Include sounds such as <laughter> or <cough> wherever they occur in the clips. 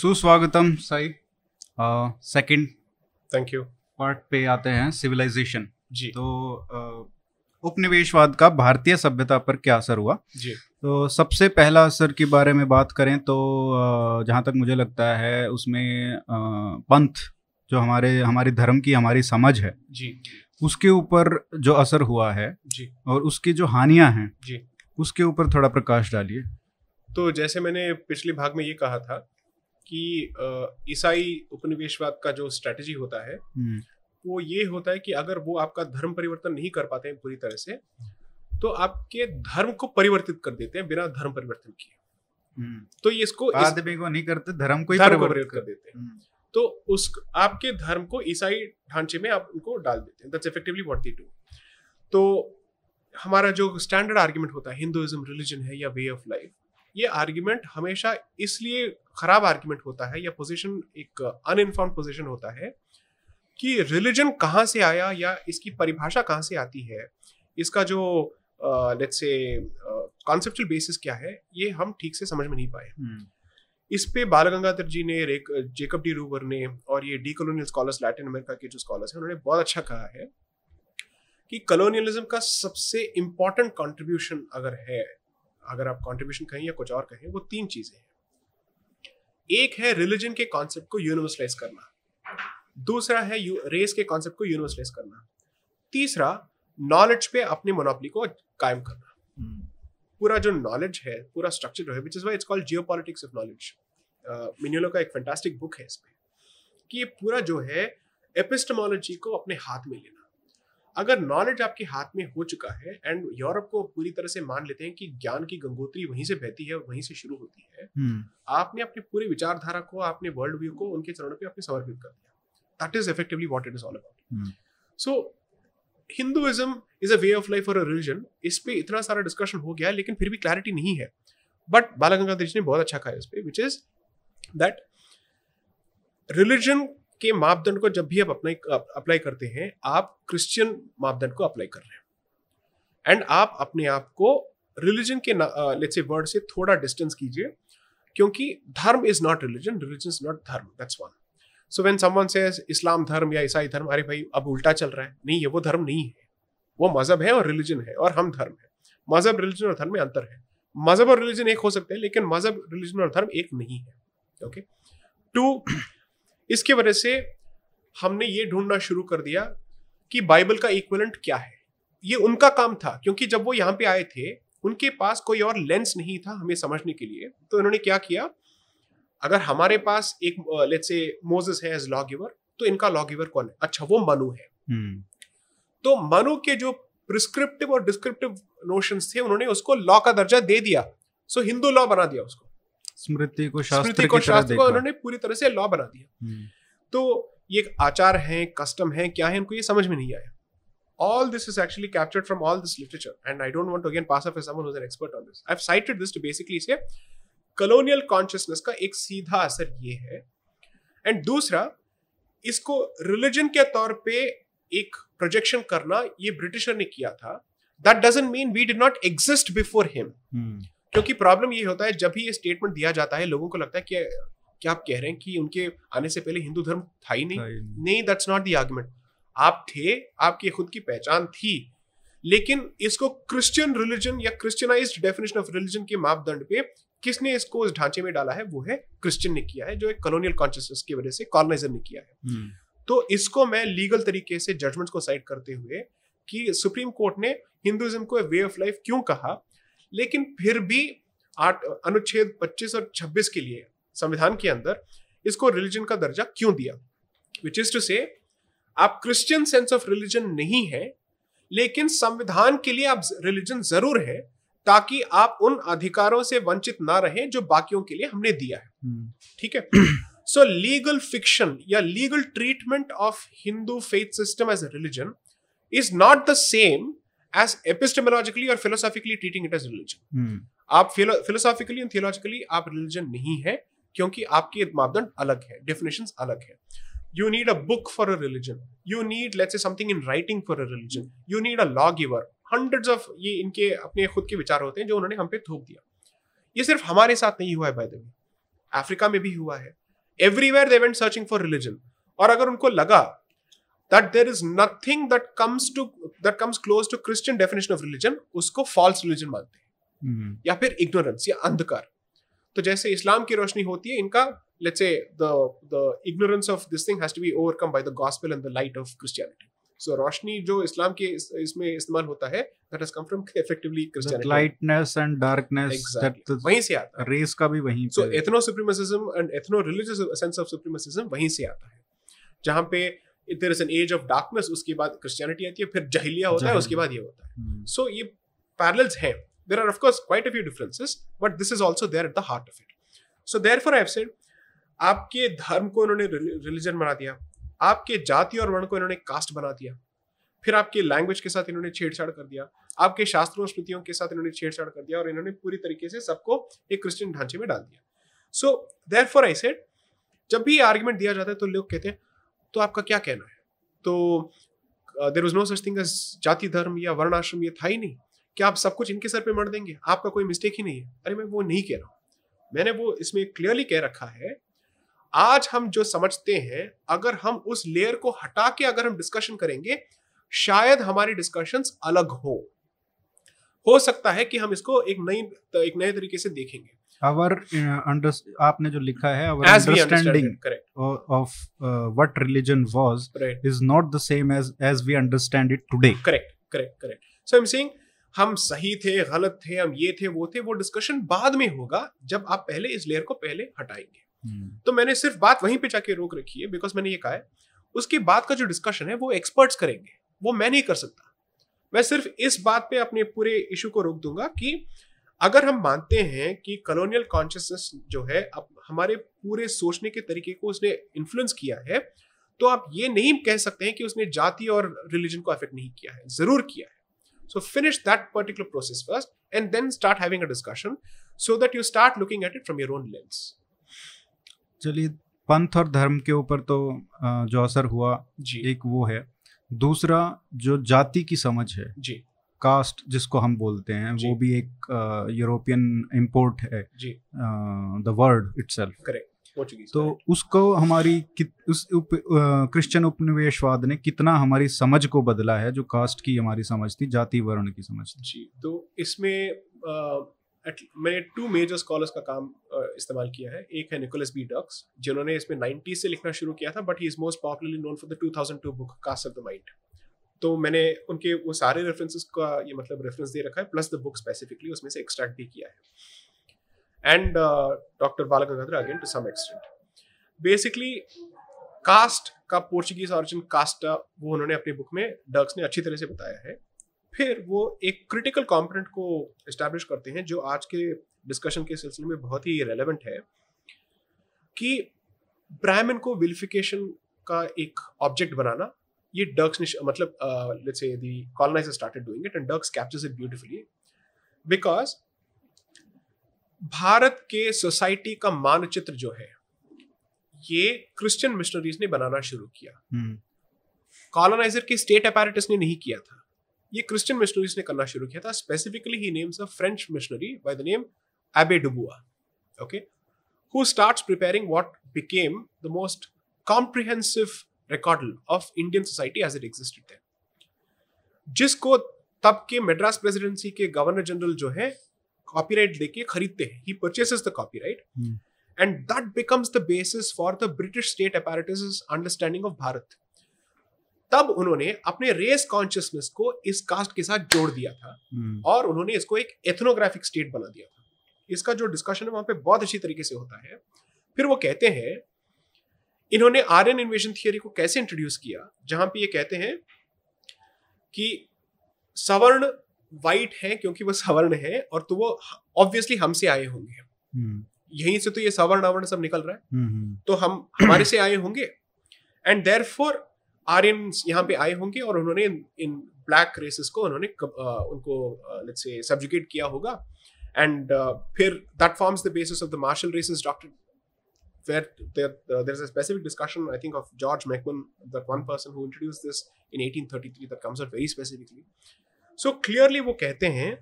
सुस्वागतम Sai. Second thank you part पे आते हैं सिविलाइजेशन जी। तो uh, उपनिवेशवाद का भारतीय सभ्यता पर क्या असर हुआ? जी। तो सबसे पहला असर के बारे में बात करें तो uh, जहाँ तक मुझे लगता है उसमें uh, पंथ जो हमारे हमारी धर्म की हमारी समझ है जी। उसके ऊपर जो असर हुआ है जी। और उसकी जो हानियाँ हैं जी। उसके ऊपर थोड़ा प्रकाश डालिए। तो जैसे मैंने पिछले भाग में ये कहा था कि ईसाई उपनिवेशवाद का जो स्ट्रेटजी होता है हम्म, वो ये होता है कि अगर वो आपका धर्म परिवर्तन नहीं कर पाते हैं पूरी तरह से तो आपके धर्म को परिवर्तित कर देते हैं बिना धर्म परिवर्तन किए। हम्म। तो ये इसको इस आदमी को नहीं करते धर्म को ही धर्म परिवर्तित परिवर्तित कर देते हैं। हम्म, तो उस आपके धर्म को ईसाई ढांचे में आप उनको डाल देते हैं। That's effectively what they do तो हमारा जो स्टैंडर्ड आर्ग्यूमेंट होता है हिंदुइज्म रिलीजन है या वे ऑफ़ लाइफ ये आर्गुमेंट हमेशा इसलिए खराब आर्ग्यूमेंट होता है या पोजीशन एक अनइन्फॉर्म्ड पोजीशन होता है कि रिलीजन कहाँ से आया या इसकी परिभाषा कहाँ से आती है इसका जो लेट्स से कॉन्सेप्चुअल बेसिस क्या है ये हम ठीक से समझ में नहीं पाए। हम्म, इस पे बाल गंगाधर जी ने जेकब डी रूवर ने और ये decolonial scholars Latin America के जो स्कॉलर्स हैं उन्होंने बहुत अच्छा कहा है कि कॉलोनियलिज्म का सबसे इंपॉर्टेंट कंट्रीब्यूशन अगर है अगर आप कंट्रीब्यूशन कहें या कुछ और कहें वो तीन चीज़ें हैं। एक है रिलीजन के कॉन्सेप्ट को यूनिवर्सलाइज करना। दूसरा है रेस के कॉन्सेप्ट को यूनिवर्सलाइज करना। तीसरा नॉलेज पे अपनी मोनोपली को कायम करना। हम्म, पूरा जो नॉलेज है पूरा स्ट्रक्चर जो है which is why it's called geopolitics of knowledge Mignolo का एक फैंटास्टिक बुक है इस पे कि ये पूरा जो है एपिस्टमोलॉजी को अपने हाथ में लेना। अगर नॉलेज आपके हाथ में हो चुका है एंड यूरोप को पूरी तरह से मान लेते हैं कि ज्ञान की गंगोत्री वहीं से बहती है और वहीं से शुरू होती है हम्म, आपने अपनी पूरी विचारधारा को आपने वर्ल्ड व्यू को उनके चरणों पे आपने समर्पित कर दिया। That is effectively what it is all. About so Hinduism is a way of life और अ रिलीजन इस पे इतना सारा डिस्कशन हो गया लेकिन फिर भी क्लैरिटी नहीं है। बट बाला गंगाधर जी ने बहुत अच्छा कहा इस पे विच इज़ दैट रिलीजन के मापदंड को जब भी आप अप्लाई अप्लाई करते हैं, आप क्रिश्चियन मापदंड को अप्लाई कर रहे हैं। एंड आप अपने आप को रिलीजन के लेट्स से वर्ड से थोड़ा डिस्टेंस कीजिए, क्योंकि dharma is not religion religion is not dharma that's one so when someone says Islam dharma या ईसाई धर्म, अरे भाई, अब उल्टा चल रहा है। नहीं, ये वो धर्म नहीं है। वो मज़हब है और रिलीजन है और हम धर्म है। मज़हब रिलीजन और धर्म में अंतर है। मज़हब और रिलीजन एक हो सकते हैं, लेकिन मज़हब रिलीजन और धर्म एक नहीं है। ओके टू इसकी वजह से हमने ये ढूंढना शुरू कर दिया कि बाइबल का इक्वलेंट क्या है। ये उनका काम था क्योंकि जब वो यहाँ पे आए थे उनके पास कोई और लेंस नहीं था हमें समझने के लिए। तो इन्होंने क्या किया अगर हमारे पास एक लेट्स से मोजेस है एज लॉ गिवर तो इनका लॉ गिवर कौन है? अच्छा वो मनु है। हम्म, तो मनु के जो प्रिस्क्रिप्टिव और डिस्क्रिप्टिव नोशंस थे उन्होंने उसको लॉ का दर्जा दे दिया। सो हिंदू लॉ बना दिया उसको। स्मृति को शास्त्र स्मृति को शास्त्र को उन्होंने पूरी तरह से लॉ बना दिया हम्म, तो ये आचार हैं कस्टम हैं क्या है इनको ये समझ में नहीं आया all this is actually captured from all this literature and i don't want to again pass off as someone who's an expert on this i've cited this to basically say colonial consciousness का एक सीधा असर ये है and दूसरा इसको religion के तौर पे एक प्रोजेक्शन करना ये ब्रिटिशर ने किया था that doesn't mean we did not exist before him hmm, क्योंकि प्रॉब्लम ये होता है जब भी ये स्टेटमेंट दिया जाता है लोगों को लगता है कि क्या आप कह रहे हैं कि उनके आने से पहले हिंदू धर्म था ही नहीं? था नहीं। दैट्स नॉट द आर्गुमेंट आप थे आपकी खुद की पहचान थी लेकिन इसको क्रिश्चियन रिलीजन या क्रिश्चियनाइज्ड डेफिनेशन ऑफ़ रिलीजन के मापदंड पे किसने इसको इस ढांचे में डाला है? वो है क्रिश्चियन ने किया है जो एक कॉलोनियल कॉन्शियसनेस की वजह से कॉलोनाइजर ने किया है। हम्म, तो इसको मैं लीगल तरीके से जजमेंट्स को साइड करते हुए कि सुप्रीम कोर्ट ने हिंदुइज्म को वे ऑफ़ लाइफ क्यों कहा? लेकिन फिर भी आठ अनुच्छेद 25 और 26 के लिए संविधान के अंदर इसको रिलीजन का दर्जा क्यों दिया? विच इज़ टू से आप क्रिश्चियन सेंस ऑफ़ रिलीजन नहीं है लेकिन संविधान के लिए आप रिलीजन ज़रूर है ताकि आप उन अधिकारों से वंचित ना रहें जो बाकियों के लिए हमने दिया है। हम्म, ठीक है? सो लीगल फिक्शन या legal treatment of Hindu faith system as a religion is not the same as epistemologically और philosophically treating it as religion आप फिलोसॉफिकली एंड थियोलॉजिकली आप रिलीजन नहीं है क्योंकि आपके मापदंड अलग है डेफिनेशन अलग है। You need a book for a religion you need let's something in writing for a religion you need a law giver hundreds of ये इनके अपने खुद के विचार होते हैं जो उन्होंने हम पे थोप दिया। ये सिर्फ़ हमारे साथ नहीं हुआ है बाय द वे अफ्रीका में भी हुआ है। Everywhere they went searching for religion और अगर उनको लगा that there is nothing that comes to that comes close to Christian definition of religion उसको false religion मानते हैं हम्म, या फिर ignorance या अंधकार तो जैसे इस्लाम की रोशनी होती है इनका let's say the the ignorance of this thing has to be overcome by the gospel and the light of Christianity so रोशनी जो इस्लाम के इस, इसमें इस्तेमाल होता है that has come from effectively that Christianity lightness and darkness exactly. that the वहीं से आता है race का भी वहीं so ethno supremacism and ethno religious sense of supremacism वहीं से आता है जहाँ पे there is an age of darkness उसके बाद क्रिश्चियनिटी आती है फिर जहिलिया होता है उसके बाद ये होता है सो ये पैरेलल्स हैं there are of course quite a few differences but this is also there at the heart of it so therefore I have said आपके धर्म को इन्होंने रिलीजन बना दिया आपके जाति और वर्ण को इन्होंने कास्ट बना दिया फिर आपके लैंग्वेज के साथ इन्होंने छेड़छाड़ कर दिया आपके शास्त्रों स्मृतियों के साथ इन्होंने छेड़छाड़ कर दिया और इन्होंने पूरी तरीके से सबको एक क्रिश्चियन ढांचे में डाल दिया। सो देर फॉर आई सेड जब भी आर्ग्यूमेंट दिया जाता है तो लोग कहते हैं तो आपका क्या कहना है? तो there was no such thing jati dharma या वर्ण आश्रम ये था ही नहीं। क्या आप सब कुछ इनके सर पे मर देंगे? आपका कोई मिस्टेक ही नहीं है। अरे, मैं वो नहीं कह रहा मैंने वो इसमें क्लियरली कह रखा है, आज हम जो समझते हैं, अगर हम उस लेयर को हटा के अगर हम डिस्कशन करेंगे, शायद हमारी डिस्कशंस अलग हो। हो सकता है कि हम इसको एक नई, एक नए तरीके से देखेंगे। Our uh, under आपने जो लिखा है our as understanding of uh, what religion was right. is not the same as as we understand it today. Correct correct correct so I am saying हम सही थे गलत थे हम ये थे वो थे वो डिस्कशन बाद में होगा जब आप पहले इस लेयर को पहले हटाएँगे। हम्म, तो मैंने सिर्फ़ बात वहीं पे जाके रोक रखी है बिकॉज़ मैंने ये कहा है उसके बाद का जो डिस्कशन है वो एक्सपर्ट्स करेंगे वो मैं नहीं कर सकता। मैं सिर्फ़ इस बात पे अपने पूरे इशू को रोक दूँगा कि अगर हम मानते हैं कि कॉलोनियल कॉन्शियसनेस जो है अब हमारे पूरे सोचने के तरीके को उसने इन्फ्लुएंस किया है तो आप ये नहीं कह सकते हैं कि उसने जाति और रिलीजन को अफेक्ट नहीं किया है। ज़रूर किया है। So finish that particular process first and then start having a discussion so that you start looking at it from your own lens चलिए पंथ और धर्म के ऊपर तो जो असर हुआ जी। एक वो है। दूसरा जो जाति की समझ है जी। कास्ट जिसको हम बोलते हैं वो भी एक यूरोपियन इंपोर्ट है द वर्ड इटसेल्फ करेक्ट तो उसको हमारी उस उप, क्रिश्चियन उपनिवेशवाद ने कितना हमारी समझ को बदला है जो कास्ट की हमारी समझ थी जाति वर्ण की समझ थी। जी तो इसमें मैंने टू मेजर स्कॉलर्स का काम इस्तेमाल किया है। एक है निकोलस बी डक्स जिन्होंने इसमें 90 से लिखना शुरू किया था but he is most popularly known for the 2002 book caste of the mind तो मैंने उनके, वो सारे रेफरेंसेस का ये मतलब रेफरेंस दे रखा है प्लस द बुक स्पेसिफिकली उसमें से एक्सट्रैक्ट भी किया है। And doctor Balagangadhara again to some extent basically caste का पोर्चुगीज ऑरिजिन कास्टा वो उन्होंने अपनी बुक में डर्क्स ने अच्छी तरह से बताया है। फिर वो एक क्रिटिकल कंपोनेंट को एस्टैब्लिश करते हैं, जो आज के डिस्कशन के सिलसिले में बहुत ही रेलेवेंट है, कि ब्राह्मण को विलिफिकेशन का एक ऑब्जेक्ट बनाना ये डर्क्स मतलब let's say the beautifully because Bharat के सोसाइटी का मानचित्र जो है ये क्रिश्चियन मिशनरीज ने बनाना शुरू किया। हम्म, कॉलोनाइजर के स्टेट अपैरेटस ने नहीं किया था। ये क्रिश्चियन मिशनरीज ने करना शुरू किया था। Specifically he names a French missionary by the name Abbe Dubois okay who starts preparing what became the most comprehensive record of Indian society as it existed then. जिसको तब के मद्रास प्रेसिडेंसी के governor general जो है copyright देके खरीदते हैं। He purchases the copyright and that becomes the basis for the British state apparatus's understanding of Bharat तब उन्होंने अपने रेस कॉन्शियसनेस को इस कास्ट के साथ जोड़ दिया था हम्म, और उन्होंने इसको एक एथनोग्राफिक स्टेट बना दिया था। इसका जो डिस्कशन है वहाँ पे बहुत अच्छी तरीके से होता है। फिर वो कहते हैं इन्होंने आर्यन इन्वेजन थियरी को कैसे इंट्रोड्यूस किया जहाँ पे ये कहते हैं कि सवर्ण वाइट है क्योंकि वो सवर्ण है और तो वो ऑब्वियसली हमसे आए होंगे। हम्म, यहीं से तो ये सवर्ण अवर्ण सब निकल रहा है। हम्म, तो हम हमारे से आए होंगे एंड देर फोर आर्यन यहाँ पे आए होंगे और उन्होंने इन ब्लैक रेसेस को उन्होंने अ, उनको लेट्स से सब्जुकेट किया होगा। एंड फिर that forms the basis of the martial races doctrine where there uh, there's a specific discussion I think of George Meckman, that one person who introduced this in 1833 that comes out very specifically. So clearly वो कहते हैं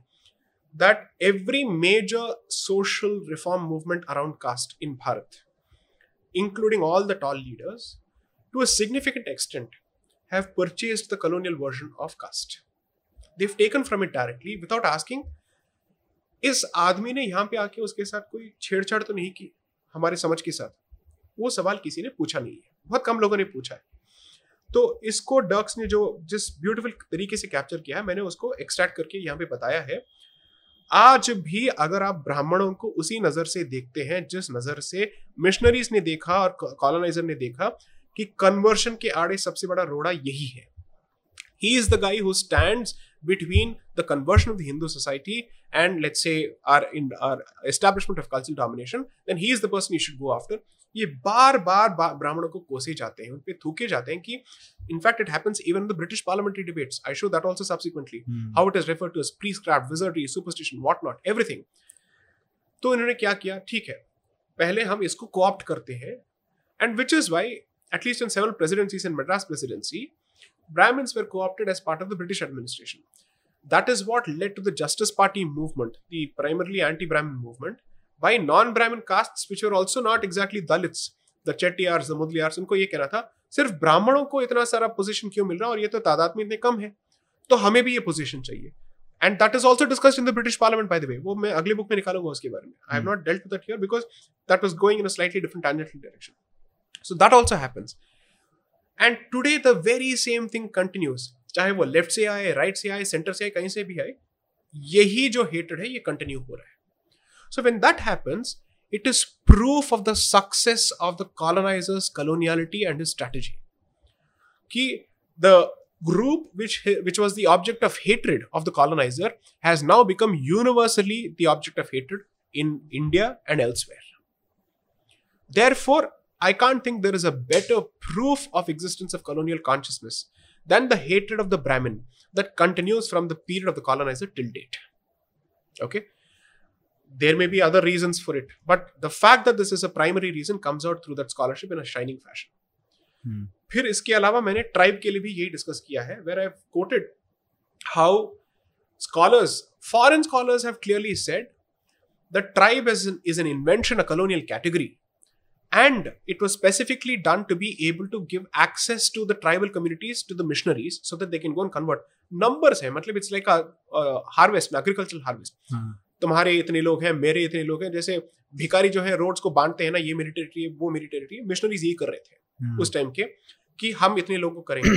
that every major social reform movement around caste in Bharat including all the tall leaders, to a significant extent, have purchased the colonial version of caste. They've taken from it directly without asking, इस आदमी ने यहाँ पे आके उसके साथ कोई छेड़छाड़ तो नहीं की हमारे समझ के साथ। वो सवाल किसी ने पूछा नहीं है। बहुत कम लोगों ने पूछा है। तो इसको डक्स ने जो जिस ब्यूटीफुल तरीके से कैप्चर किया है, मैंने उसको एक्सट्रैक्ट करके यहाँ पे बताया है। आज भी अगर आप ब्राह्मणों को उसी नज़र से देखते हैं, जिस नज़र से मिशनरीज ने देखा और कॉलोनाइजर ने देखा कि कन्वर्शन के आड़े सबसे बड़ा रोड़ा यही है। He is the guy who stands between the conversion of the Hindu society and let's say our in our establishment of cultural domination, then he is the person you should go after. ये बार बार ब्राह्मणों को कोसे जाते हैं उन पे थूके जाते हैं कि in fact it happens even the British parliamentary debates I show that also subsequently how it is referred to as prescribed wizardry superstition what not everything तो इन्होंने क्या किया? ठीक है. पहले हम इसको कोऑप्ट करते हैं and which is why at least in several presidencies in Madras presidency Brahmins were co-opted as part of the British administration. That is what led to the Justice Party movement, the primarily anti-Brahmin movement, by non-Brahmin castes which were also not exactly Dalits, the Chettiars, the Mudliars. उनको ये कहना था सिर्फ ब्राह्मणों को इतना सारा position क्यों मिल रहा है और ये तो तादाद में इतने कम है तो हमें भी ये पोजीशन चाहिए and that is also discussed in the British parliament by the way वो मैं अगले बुक में निकालूंगा उसके बारे में I have not dealt with that here because that was going in a slightly different tangential direction so that also happens and today the very same thing continues चाहे वो लेफ्ट से आए राइट से आए सेंटर से आए कहीं से भी आए यही जो हेटेड है ये कंटिन्यू हो रहा है so when that happens it is proof of the success of the colonizers coloniality and his strategy Ki the group which which was the object of hatred of the colonizer has now become universally the object of hatred in india and elsewhere therefore I can't think there is a better proof of existence of colonial consciousness than the hatred of the Brahmin that continues from the period of the colonizer till date. Okay? There may be other reasons for it, but the fact that this is a primary reason comes out through that scholarship in a shining fashion. Hmm. फिर इसके अलावा मैंने tribe के लिए भी यही discuss किया है where I quoted how scholars, foreign scholars have clearly said the tribe is an, is an invention, a colonial category and it was specifically done to be able to give access to the tribal communities to the missionaries so that they can go and convert numbers है मतलब it's like a, a harvest agricultural harvest हाँ. तुम्हारे इतने लोग हैं मेरे इतने लोग हैं जैसे भिकारी जो है रोड्स को बांटते हैं ना ये मेरी टेरिटरी है वो मेरी टेरिटरी है मिशनरीज यही कर रहे थे हाँ. उस टाइम के कि हम इतने लोगों को करेंगे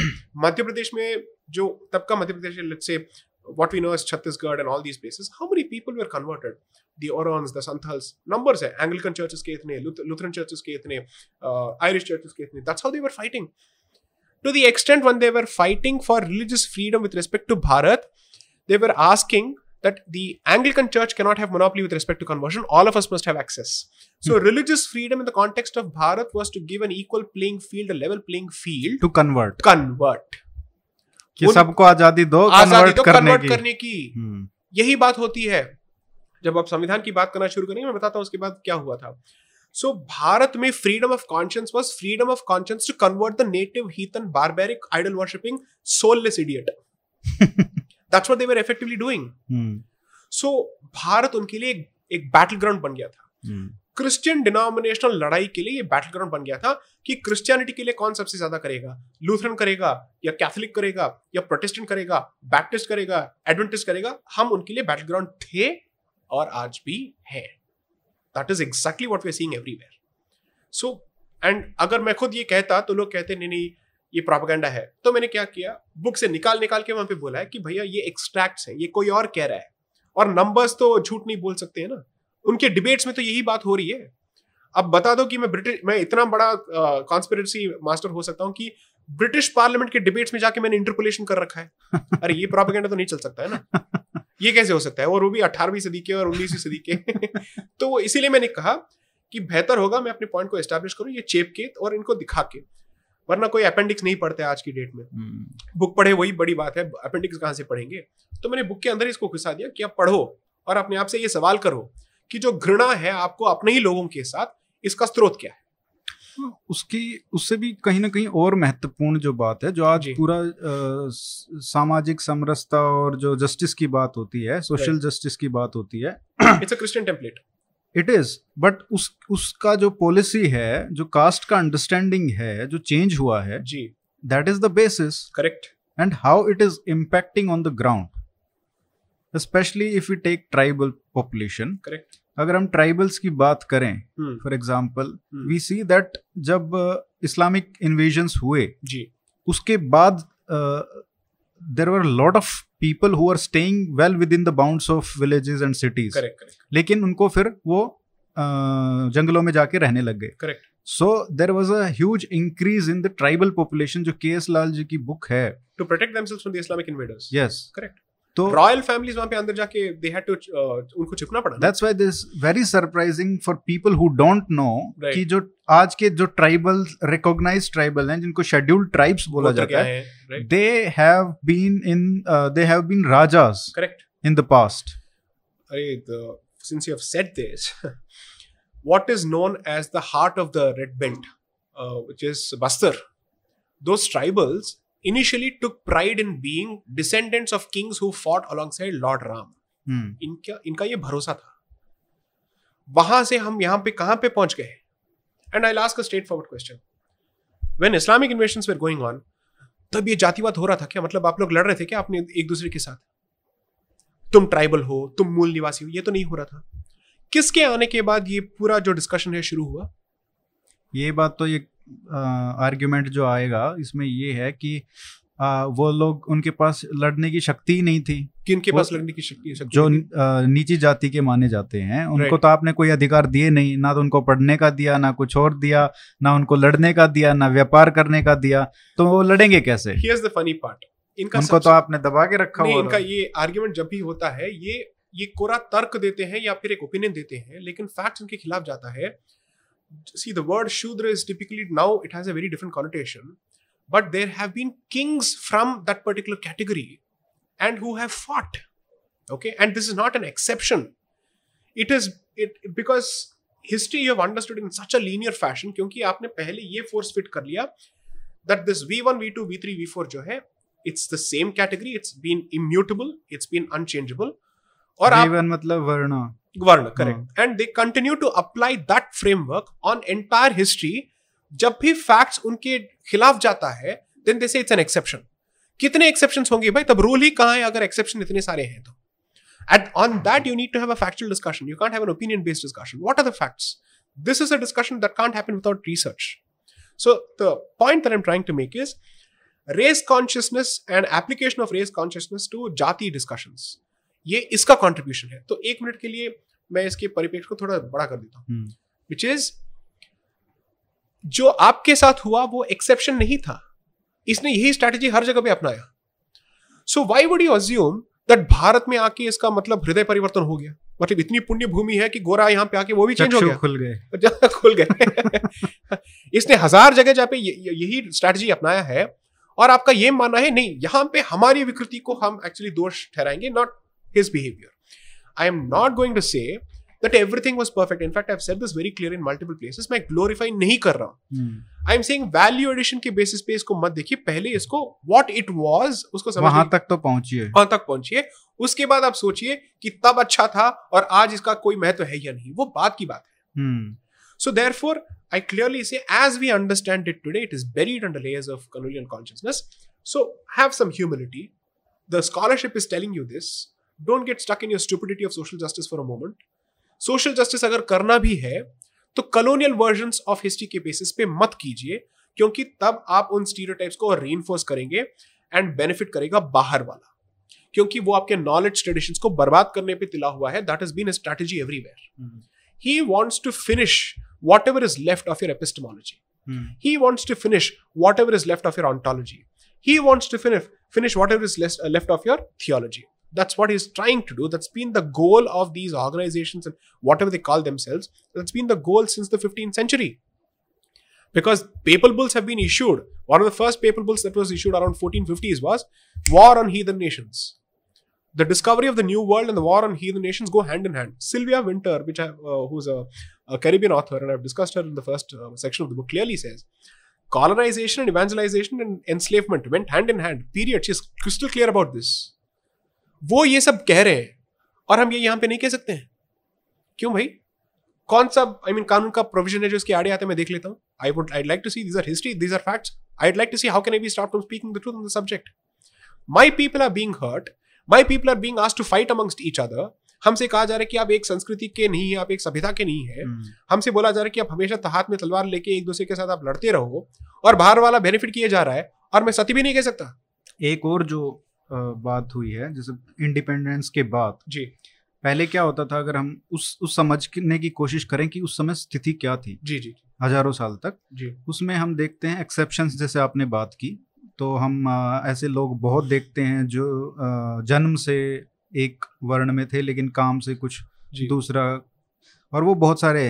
मध्य प्रदेश में जो तब का मध्य प्रदेश से what we know as Chhattisgarh and all these places, how many people were converted? The Orons, the Santhals, numbers hai. Anglican churches ke itne, Lutheran churches ke itne, uh, Irish churches ke itne. That's how they were fighting. To the extent when they were fighting for religious freedom with respect to Bharat, they were asking that the Anglican church cannot have monopoly with respect to conversion. All of us must have access. So, hmm. religious freedom in the context of Bharat was to give an equal playing field, a level playing field to convert. Convert. कि सबको आज़ादी दो आज़ादी दो convert करने की। हम्म। यही बात होती है। जब आप संविधान की बात करना शुरू करेंगे मैं बताता हूँ उसके बाद क्या हुआ था। सो so, भारत में freedom of conscience was freedom of conscience to convert the native heathen barbaric idol worshipping soulless idiot that's what they were effectively doing so Bharat उनके लिए एक, एक बैटल ग्राउंड बन गया था। hmm. क्रिश्चियन डिनोमिनेशनल लड़ाई के लिए ये बैटल ग्राउंड बन गया था कि क्रिश्चियनिटी के लिए कौन सबसे ज़्यादा करेगा? लूथरन करेगा या कैथोलिक करेगा या प्रोटेस्टेंट करेगा बैप्टिस्ट करेगा एडवेंटिस्ट करेगा? हम उनके लिए बैटल ग्राउंड थे और आज भी है। That is exactly what we seeing everywhere so and अगर मैं खुद ये कहता तो लोग कहते, नहीं नहीं, ये प्रोपागेंडा है। तो मैंने क्या किया? बुक से निकाल निकाल के वहाँ पे बोला है कि भैया ये एक्सट्रैक्ट्स है, ये कोई और कह रहा है। और नंबर्स तो झूठ नहीं बोल सकते हैं ना। उनके डिबेट्स में तो यही बात हो रही है। अब बता दो कि मैं ब्रिटिश मैं इतना बड़ा कॉन्स्पिरेसी मास्टर हो सकता हूँ कि ब्रिटिश पार्लियामेंट के डिबेट्स में जाके मैंने इंटरपोलेशन कर रखा है। <laughs> अरे ये प्रोपेगेंडा तो नहीं चल सकता है ना। <laughs> ये कैसे हो सकता है? और वो भी अठारहवीं सदी के और उन्नीसवीं सदी के। <laughs> तो इसीलिए मैंने कहा कि बेहतर होगा मैं अपने पॉइंट को एस्टेब्लिश करूँ ये चेप के और इनको दिखा के। वरना कोई अपेंडिक्स नहीं पढ़ते आज की डेट में। बुक हम्म। पढ़े वही बड़ी बात है। अपेंडिक्स कहाँ से पढ़ेंगे? तो मैंने बुक के अंदर इसको घुसा दिया कि आप पढ़ो और अपने आप से ये सवाल करो कि जो घृणा है आपको अपने ही लोगों के साथ इसका स्रोत क्या है? उसकी उससे भी कहीं ना कहीं और महत्वपूर्ण जो बात है जो आज पूरा आ, सामाजिक समरसता और जो जस्टिस की बात होती है सोशल जस्टिस की बात होती है it's a Christian template it is but उस उसका जो पॉलिसी है जो कास्ट का अंडरस्टैंडिंग है जो चेंज हुआ है जी। That is the basis correct and how it is impacting on the ground. Especially if we take tribal population. Correct अगर हम ट्राइबल्स की बात करें for example. We see that जब इस्लामिक इन्वेजन्स हुए जी. उसके बाद there were lot of people who are staying well within the bounds of villages and cities लेकिन उनको फिर वो uh, जंगलों में जाके रहने लग गए। Correct so there was a huge increase in the tribal population जो के एस लाल जी की बुक है। To protect from the Islamic invaders yes correct तो रॉयल फैमिलीज़ वहाँ पे अंदर जाके दे हैड टू उनको छिपना पड़ा that's why this very surprising for people who don't know कि जो आज के जो ट्राइबल रिकॉग्नाइज ट्राइबल हैं जिनको शेड्यूल्ड ट्राइब्स बोला जाता है they have been in they have been rajas correct in the past अरे since you have said this <laughs> what is known as the heart of the red belt uh, which is bastar those tribals initially took pride in being descendants of kings who fought alongside lord ram. इनका इनका ये भरोसा था। वहाँ से हम यहाँ पे कहाँ पे पहुँच गए? And I last straightforward question when Islamic invasions were going on तब ये जातिवाद हो रहा था क्या? मतलब आप लोग लड़ रहे थे क्या अपने एक दूसरे के साथ? तुम ट्राइबल हो तुम मूल निवासी हो ये तो नहीं हो रहा था। किसके आने के बाद ये पूरा जो डिस्कशन है शुरू हुआ? ये बात तो ये आर्ग्यूमेंट जो आएगा इसमें ये है कि आ, वो लोग उनके पास लड़ने की शक्ति ही नहीं थी। कि इनके पास लड़ने की शक्ति शक्ति जो नीची जाति के माने जाते हैं उनको तो आपने कोई अधिकार दिए नहीं ना तो उनको पढ़ने का दिया ना कुछ और दिया ना उनको लड़ने का दिया ना व्यापार करने का दिया तो वो लड़ेंगे कैसे? हियर्स द फनी पार्ट इनका उनको तो आपने दबा के रखा हुआ इनका ये आर्ग्यूमेंट जब भी होता है ये ये कोरा तर्क देते हैं या फिर एक ओपिनियन देते हैं लेकिन फैक्ट उनके खिलाफ जाता है। see the word shudra is typically now it has a very different connotation but there have been kings from that particular category and who have fought okay and this is not an exception it is it because history you have understood in such a linear fashion क्योंकि आपने पहले ये force fit कर लिया that this v1 v2 v3 v4 जो है it's the same category it's been immutable it's been unchangeable और आप जीवन मतलब वर्ण वर्ण correct and they continue to apply that framework on entire history जब भी फैक्ट्स उनके खिलाफ जाता है then they say it's an exception कितने एक्सेप्शंस होंगे भाई? तब रूल ही कहाँ है अगर एक्सेप्शन इतने सारे हैं तो? At on that you need to have a factual discussion you can't have an opinion based discussion what are the facts this is a discussion that can't happen without research so the point that I am trying to make is race consciousness and application of race consciousness to जाति discussions. ये इसका contribution है। तो एक minute के लिए मैं इसके परिपेक्ष को थोड़ा बड़ा कर देता हूँ। हम्म, विच इज़ जो आपके साथ हुआ वो एक्सेप्शन नहीं था। इसने यही स्ट्रैटेजी हर जगह पे अपनाया। So why would you assume that Bharat में आके इसका मतलब हृदय परिवर्तन हो गया? मतलब इतनी पुण्य भूमि है कि गोरा यहाँ पे आके वो भी चेंज हो गया। खुल गए। <laughs> खुल गए। <laughs> इसने हज़ार जगह जहाँ पे यही स्ट्रैटेजी अपनाया है और आपका ये मानना है नहीं यहाँ पे हमारी विकृति को हम एक्चुअली दोष ठहराएँगे not his behaviour I am not going to say that everything was perfect in fact I have said this very clear in multiple places मैं ग्लोरीफाई नहीं कर रहा हूँ। हम्म, I am saying value addition के basis पे इसको मत देखिए। पहले इसको व्हाट इट वाज उसको समझ वहाँ तक तो पहुंचिए। वहाँ तक पहुंचिए। उसके बाद आप सोचिए कि तब अच्छा था और आज इसका कोई महत्व है या नहीं। वो बात की बात है। Hmm, So therefore, I clearly say, as we understand it today, it is buried under layers of colonial consciousness. So have some humility. The scholarship is telling you this. Don't get stuck in your stupidity of social justice for a moment social justice अगर करना भी है तो colonial version of history के basis पे मत कीजिए क्योंकि तब आप उन स्टीरियोटाइप्स को री करेंगे एंड बेनिफिट करेगा बाहर वाला। क्योंकि वो आपके नॉलेज ट्रेडिशंस को बर्बाद करने पे तिला हुआ है। That is been strategy everywhere he wants to finish whatever is left of your epistemology he wants to finish whatever is left of your ontology he wants to finish finish whatever is left of your theology That's what he's trying to do. That's been the goal of these organizations and whatever they call themselves. That's been the goal since the 15th century. Because papal bulls have been issued. One of the first papal bulls that was issued around 1450s was War on Heathen Nations the discovery of the new world and the war on heathen nations go hand in hand. Sylvia Winter, which I, uh, who's a, a Caribbean author, and I've discussed her in the first uh, section of the book, clearly says colonization and evangelization and enslavement went hand in hand. Period. She's crystal clear about this. वो ये सब कह रहे हैं और हम ये यहाँ पे नहीं कह सकते हैं। क्यों भाई? कौन सा आई I मीन mean, कानून का प्रोविज़न है जो इसके आड़े आते मैं देख लेता हूँ। I would I like to see these are history these are facts I like to see how can I be stop from speaking the truth on the subject my people are being hurt my people are being asked to fight amongst each other हमसे कहा जा रहा है कि आप एक संस्कृति के नहीं है आप एक सभ्यता के नहीं है। हम्म, हमसे बोला जा रहा है कि आप हमेशा हाथ में तलवार लेके एक दूसरे के साथ आप लड़ते रहो और बाहर वाला बेनिफिट किया जा रहा है और मैं सती भी नहीं कह सकता। एक और जो बात हुई है जैसे इंडिपेंडेंस के बाद। जी। पहले क्या होता था अगर हम उस उस समझने की कोशिश करें कि उस समय स्थिति क्या थी जी जी। हज़ारों साल तक जी। उसमें हम देखते हैं एक्सेप्शंस जैसे आपने बात की तो हम अ, ऐसे लोग बहुत देखते हैं जो अ, जन्म से एक वर्ण में थे लेकिन काम से कुछ दूसरा और वो बहुत सारे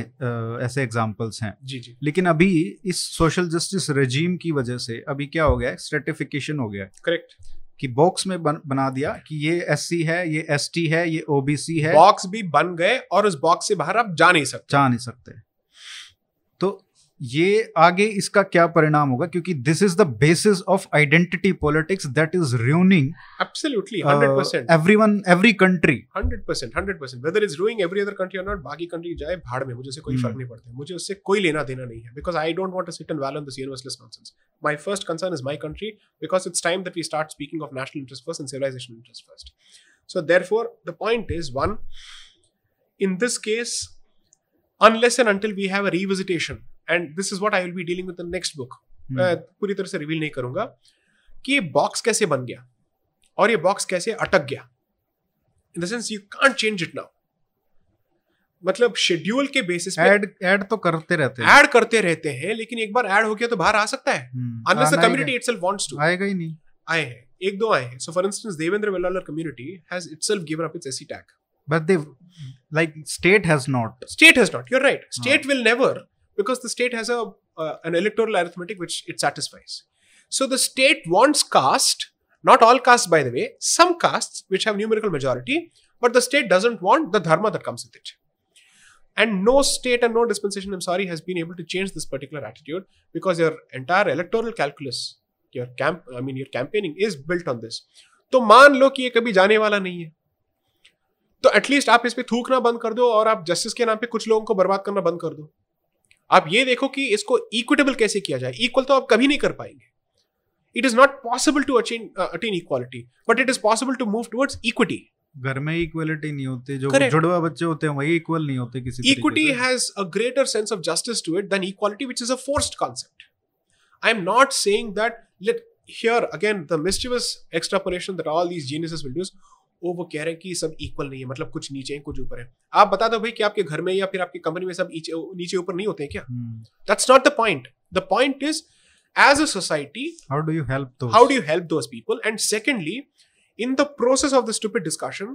ऐसे एग्जाम्पल्स हैं। जी जी। लेकिन अभी इस सोशल जस्टिस रेजीम की वजह से अभी क्या हो गया है? स्ट्रेटिफिकेशन हो गया है। करेक्ट कि बॉक्स में बन, बना दिया कि ये एससी है ये एसटी है ये ओबीसी है। बॉक्स भी बन गए और उस बॉक्स से बाहर आप जा नहीं सकते। जा नहीं सकते। तो ये आगे इसका क्या परिणाम होगा? क्योंकि this is the basis of identity politics that is ruining absolutely uh, 100% everyone every country. 100% 100% whether it's ruining every other country or not बाकी कंट्री जाए भाड़ में मुझे उससे कोई Hmm. फ़र्क नहीं पड़ता मुझे उससे कोई लेना देना नहीं है। Because I don't want to sit and wail on this universalist nonsense my first concern is my country because it's time that we start speaking of national interest first and civilisation interest first so therefore the point is one in this case unless and until we have a revisitation and this is what i will be dealing with in the next book. हम्म, मैं पूरी तरह से reveal नहीं करूँगा कि ये box कैसे बन गया और ये बॉक्स कैसे अटक गया। In the sense you can't change it now मतलब शेड्यूल के बेसिस पे ऐड ऐड तो करते रहते हैं। ऐड करते रहते हैं लेकिन एक बार ऐड हो गया तो बाहर आ सकता है। Unless the community itself wants to आएगा ही नहीं। आए हैं। एक दो आए हैं। So for instance Devendra Vellalar community has itself given up its SC tag but they like state has not state has not. You're right. state Ah. will never because the state has a uh, an electoral arithmetic which it satisfies so the state wants caste not all castes by the way some castes which have numerical majority but the state doesn't want the dharma that comes with it and no state and no dispensation i'm sorry has been able to change this particular attitude because your entire electoral calculus your camp i mean your campaigning is built on this तो मान लो कि ये कभी जाने वाला नहीं है तो एटलीस्ट आप इस पे थूकना बंद कर दो और आप जस्टिस के नाम पे कुछ लोगों को बर्बाद करना बंद कर दो आप ये देखो कि इसको इक्विटेबल कैसे किया जाए? इक्वल तो आप कभी नहीं कर पाएँगे। It is not possible to achieve attain equality but it is possible to move towards equity घर में इक्वलिटी नहीं होती जो जुड़वा बच्चे होते हैं वही इक्वल नहीं होते किसी equity has a greater sense of justice to it than equality which is a forced concept I am not saying let here again the mischievous extrapolation that all these geniuses will does ओ वो कह रहे हैं कि सब equal नहीं है मतलब कुछ नीचे है कुछ ऊपर है। आप बता दो भाई कि आपके घर में या फिर आपकी कंपनी में सब नीचे ऊपर नहीं होते हैं क्या? that's not the point. The point is as a society how do you help those? how do you help those people? And secondly in the process of the stupid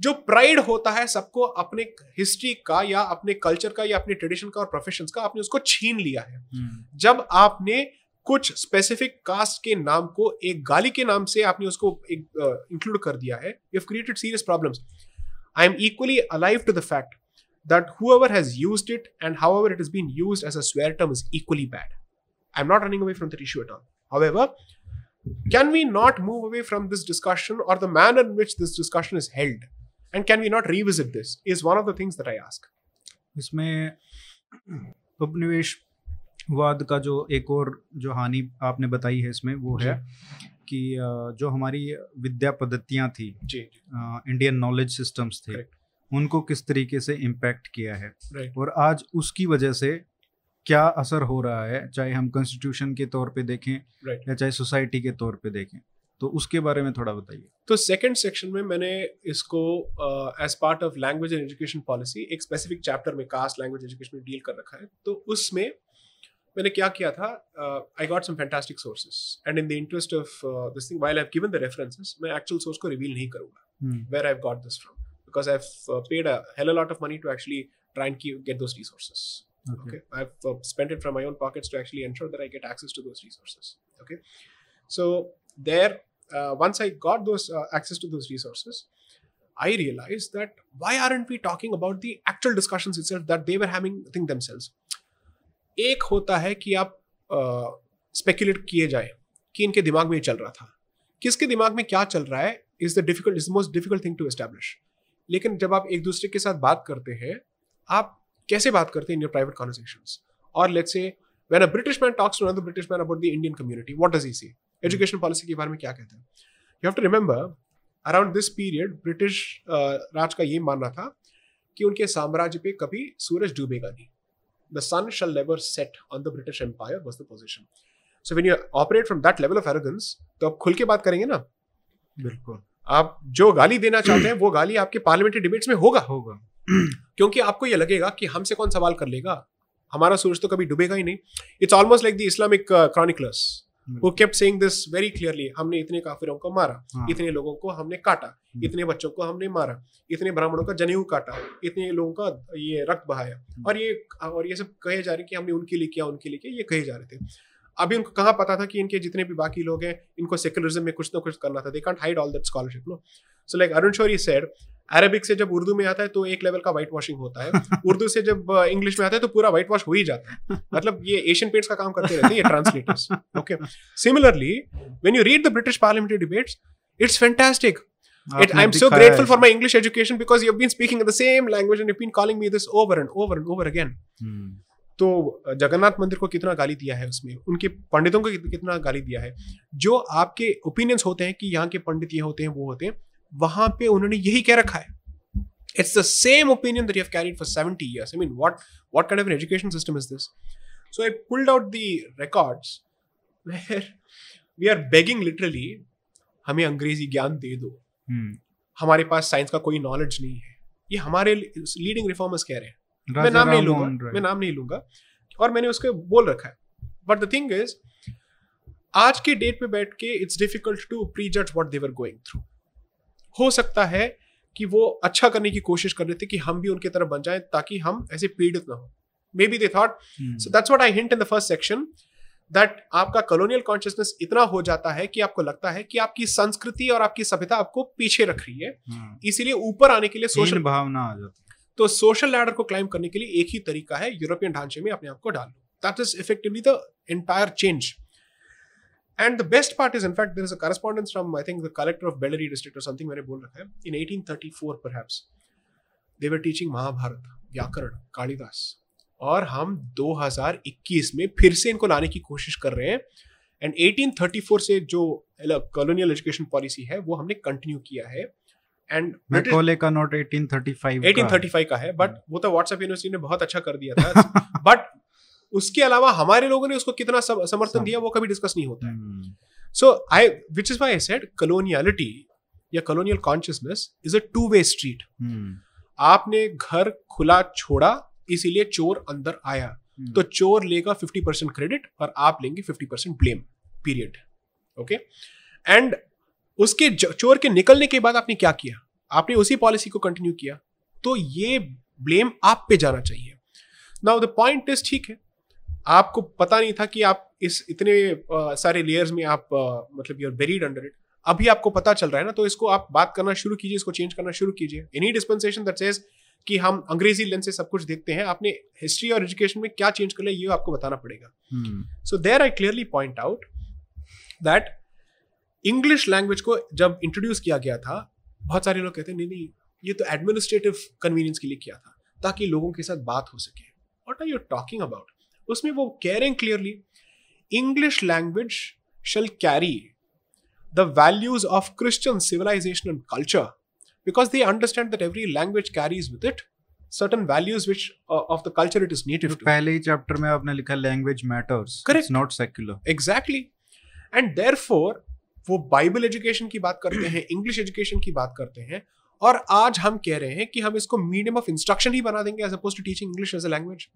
जो प्राइड होता है सबको अपने हिस्ट्री का या अपने culture का या अपने ट्रेडिशन का और प्रोफेशन का आपने उसको छीन लिया है। हम्म, जब आपने कुछ स्पेसिफिक कास्ट के नाम को एक गाली के नाम से आपने उसको इंक्लूड कर दिया है। You created serious problems I am equally alive to the fact that whoever has used it and however it is been used as a swear term is equally bad I am not running away from that issue at all however can we not move away from this discussion or the manner in which this discussion is held and can we not revisit this is one of the things that I ask इसमें उपनिवेश उपनिवेशवाद का जो एक और जो हानि आपने बताई है इसमें वो है कि जो हमारी विद्या पद्धतियाँ थी जी इंडियन नॉलेज सिस्टम्स थे Correct. उनको किस तरीके से इम्पैक्ट किया है? और आज उसकी वजह से क्या असर हो रहा है चाहे हम कॉन्स्टिट्यूशन के तौर पे देखें राइट या चाहे सोसाइटी के तौर पे देखें? तो उसके बारे में थोड़ा बताइए। तो सेकंड सेक्शन में मैंने इसको as part of language and education policy एक स्पेसिफिक चैप्टर में कास्ट लैंग्वेज एजुकेशन में डील कर रखा है। तो उसमें मैंने क्या किया था I got some fantastic sources and in the interest of this thing while I have given the references मैं एक्चुअल सोर्स को रिवील नहीं करूंगा hmm, where I've got this from because I've uh, paid a hell a lot of money to actually try and keep, get those resources. okay. Okay, I've uh, spent it from my own pockets to actually ensure that I get access to those resources. Okay, so there, uh, once I got those uh, access to those resources, I realized that why aren't we talking about the actual discussions itself that they were having thing themselves? एक होता है कि आप speculate किए जाए कि इनके दिमाग में ये चल रहा था किसके दिमाग में क्या चल रहा है is the difficult is most difficult thing to establish लेकिन जब आप एक दूसरे के साथ बात करते हैं आप कैसे बात करते हैं इन योर प्राइवेट कॉन्वर्सेशंस और let's say when a British man talks to another British man about the Indian community, what does he say? Education policy के बारे में क्या कहते हैं? Have to remember, around this period, British uh, राज का ये मानना था कि उनके साम्राज्य पे कभी सूरज डूबेगा नहीं. The sun shall never set on the British Empire was the position. So when you operate from that level of arrogance, तो आप खुल के बात करेंगे ना. बिल्कुल। आप जो गाली देना चाहते हैं वो गाली आपके पार्लियामेंट्री डिबेट्स में होगा। होगा। क्योंकि आपको ये लगेगा कि हमसे कौन सवाल कर लेगा? हमारा सूरज तो कभी डूबेगा ही नहीं। It's almost like the Islamic chroniclers वो kept saying this very clearly हमने इतने काफिरों को मारा हाँ। इतने लोगों को हमने काटा इतने बच्चों को हमने मारा इतने ब्राह्मणों का जनेऊ काटा इतने लोगों का ये रक्त बहाया। और ये और ये सब कहे जा रहे कि हमने उनके लिए किया उनके लिए किया ये कहे जा रहे थे। अभी उनको कहाँ पता था कि इनके जितने भी बाकी लोग हैं इनको सेकुलरिज्म में कुछ ना कुछ करना था। They can't hide all that scholarship no so like Arun Shourie said Arabic से जब उर्दू में आता है तो एक लेवल का व्हाइट वॉशिंग होता है। <laughs> उर्दू से जब इंग्लिश में आता है तो पूरा व्हाइट वॉश हो ही जाता है। मतलब ये एशियन पेंट्स का काम करते रहते हैं ये translators okay similarly when you read the British parliamentary debates it's fantastic It, I'm so grateful for my English education because you've been speaking in the same language and you've been calling me this over and over and over again. हम्म, तो जगन्नाथ मंदिर को कितना गाली दिया है उसमें? उनके पंडितों को कितना गाली दिया है? जो आपके ओपिनियंस होते हैं कि यहाँ के पंडित ये होते हैं वो होते हैं वहाँ पे उन्होंने यही कह रखा है। It's the same opinion that you have carried for 70 years. I mean what what kind of an education system is this? So i pulled out the records where we are begging literally हमें अंग्रेज़ी ज्ञान दे दो। हम्म। हमारे पास science का कोई knowledge नहीं है। ये हमारे लीडिंग रिफॉर्मर्स कह रहे हैं। मैं नाम नहीं लूँगा मैं नाम नहीं लूँगा और मैंने उसको बोल रखा है। बट द थिंग इज़ आज के डेट पे बैठ के it's difficult to prejudge what they're going through हो सकता है कि वो अच्छा करने की कोशिश कर रहे थे कि हम भी उनके तरफ़ बन जाए ताकि हम ऐसे पीड़ित ना हो। Maybe they thought so that's what I hint in the first section that आपका कॉलोनियल कॉन्शियसनेस इतना हो जाता है कि आपको लगता है कि आपकी संस्कृति और आपकी सभ्यता आपको पीछे रख रही है। हाँ। इसीलिए ऊपर आने के लिए सोशल भावना आ जाती तो सोशल लैडर को क्लाइम करने के लिए एक ही तरीका है यूरोपियन ढांचे में अपने आप को डाल लो that is effectively the entire change and the best part is in fact there is a correspondence from I think the collector of Bellary district or something मैंने बोल रखा है in 1834 perhaps they were teaching Mahabharata vyakarana Kalidasa और हम 2021 में फिर से इनको लाने की कोशिश कर रहे हैं। एंड 1834 से जो कॉलोनियल एजुकेशन पॉलिसी है, वो हमने कंटिन्यू किया है। एंड मैकोले का नोट 1835 का है। 1835 का है बट वो तो व्हाट्सएप यूनिवर्सिटी ने बहुत अच्छा कर दिया था। <laughs> <laughs> बट उसके अलावा हमारे लोगों ने उसको कितना समर्थन दिया वो कभी डिस्कस नहीं होता है। So I which is why said coloniality या colonial consciousness is a two way street आपने घर खुला छोड़ा इसीलिए चोर अंदर आया। हम्म। तो चोर लेगा 50% परसेंट क्रेडिट और आप लेंगे 50% percent blame period okay and उसके चोर के निकलने के बाद आपने क्या किया? आपने उसी पॉलिसी को कंटिन्यू किया। तो ये ब्लेम आप पे जाना चाहिए। नाउ द पॉइंट इज़ ठीक है। आपको पता नहीं था कि आप इस इतने uh, सारे लेयर्स में आप uh, मतलब you are buried under it अभी आपको पता चल रहा है ना तो इसको आप बात करना शुरू कीजिए इसको चेंज करना शुरू कीजिए। एनी डिस्पेंसेशन दैट सेज कि हम अंग्रेज़ी लेंस से सब कुछ देखते हैं आपने हिस्ट्री और एजुकेशन में क्या चेंज कर लिया ये आपको बताना पड़ेगा। So there I clearly point out that English language को जब इंट्रोड्यूस किया गया था बहुत सारे लोग कहते नहीं नहीं ये तो एडमिनिस्ट्रेटिव कन्वीनियंस के लिए किया था ताकि लोगों के साथ बात हो सके। What are you talking about उसमें वो कह clearly English language shall carry the values of Christian civilisation and culture because they understand that every language carries with it certain values which of the culture it is native पहले ही चैप्टर में आपने लिखा language matters correct not secular exactly and there for वो Bible education की बात करते हैं इंग्लिश एजुकेशन की बात करते हैं और आज हम कह रहे हैं कि हम इसको मीडियम ऑफ़ इंस्ट्रक्शन ही बना देंगे as opposed to teaching English as a language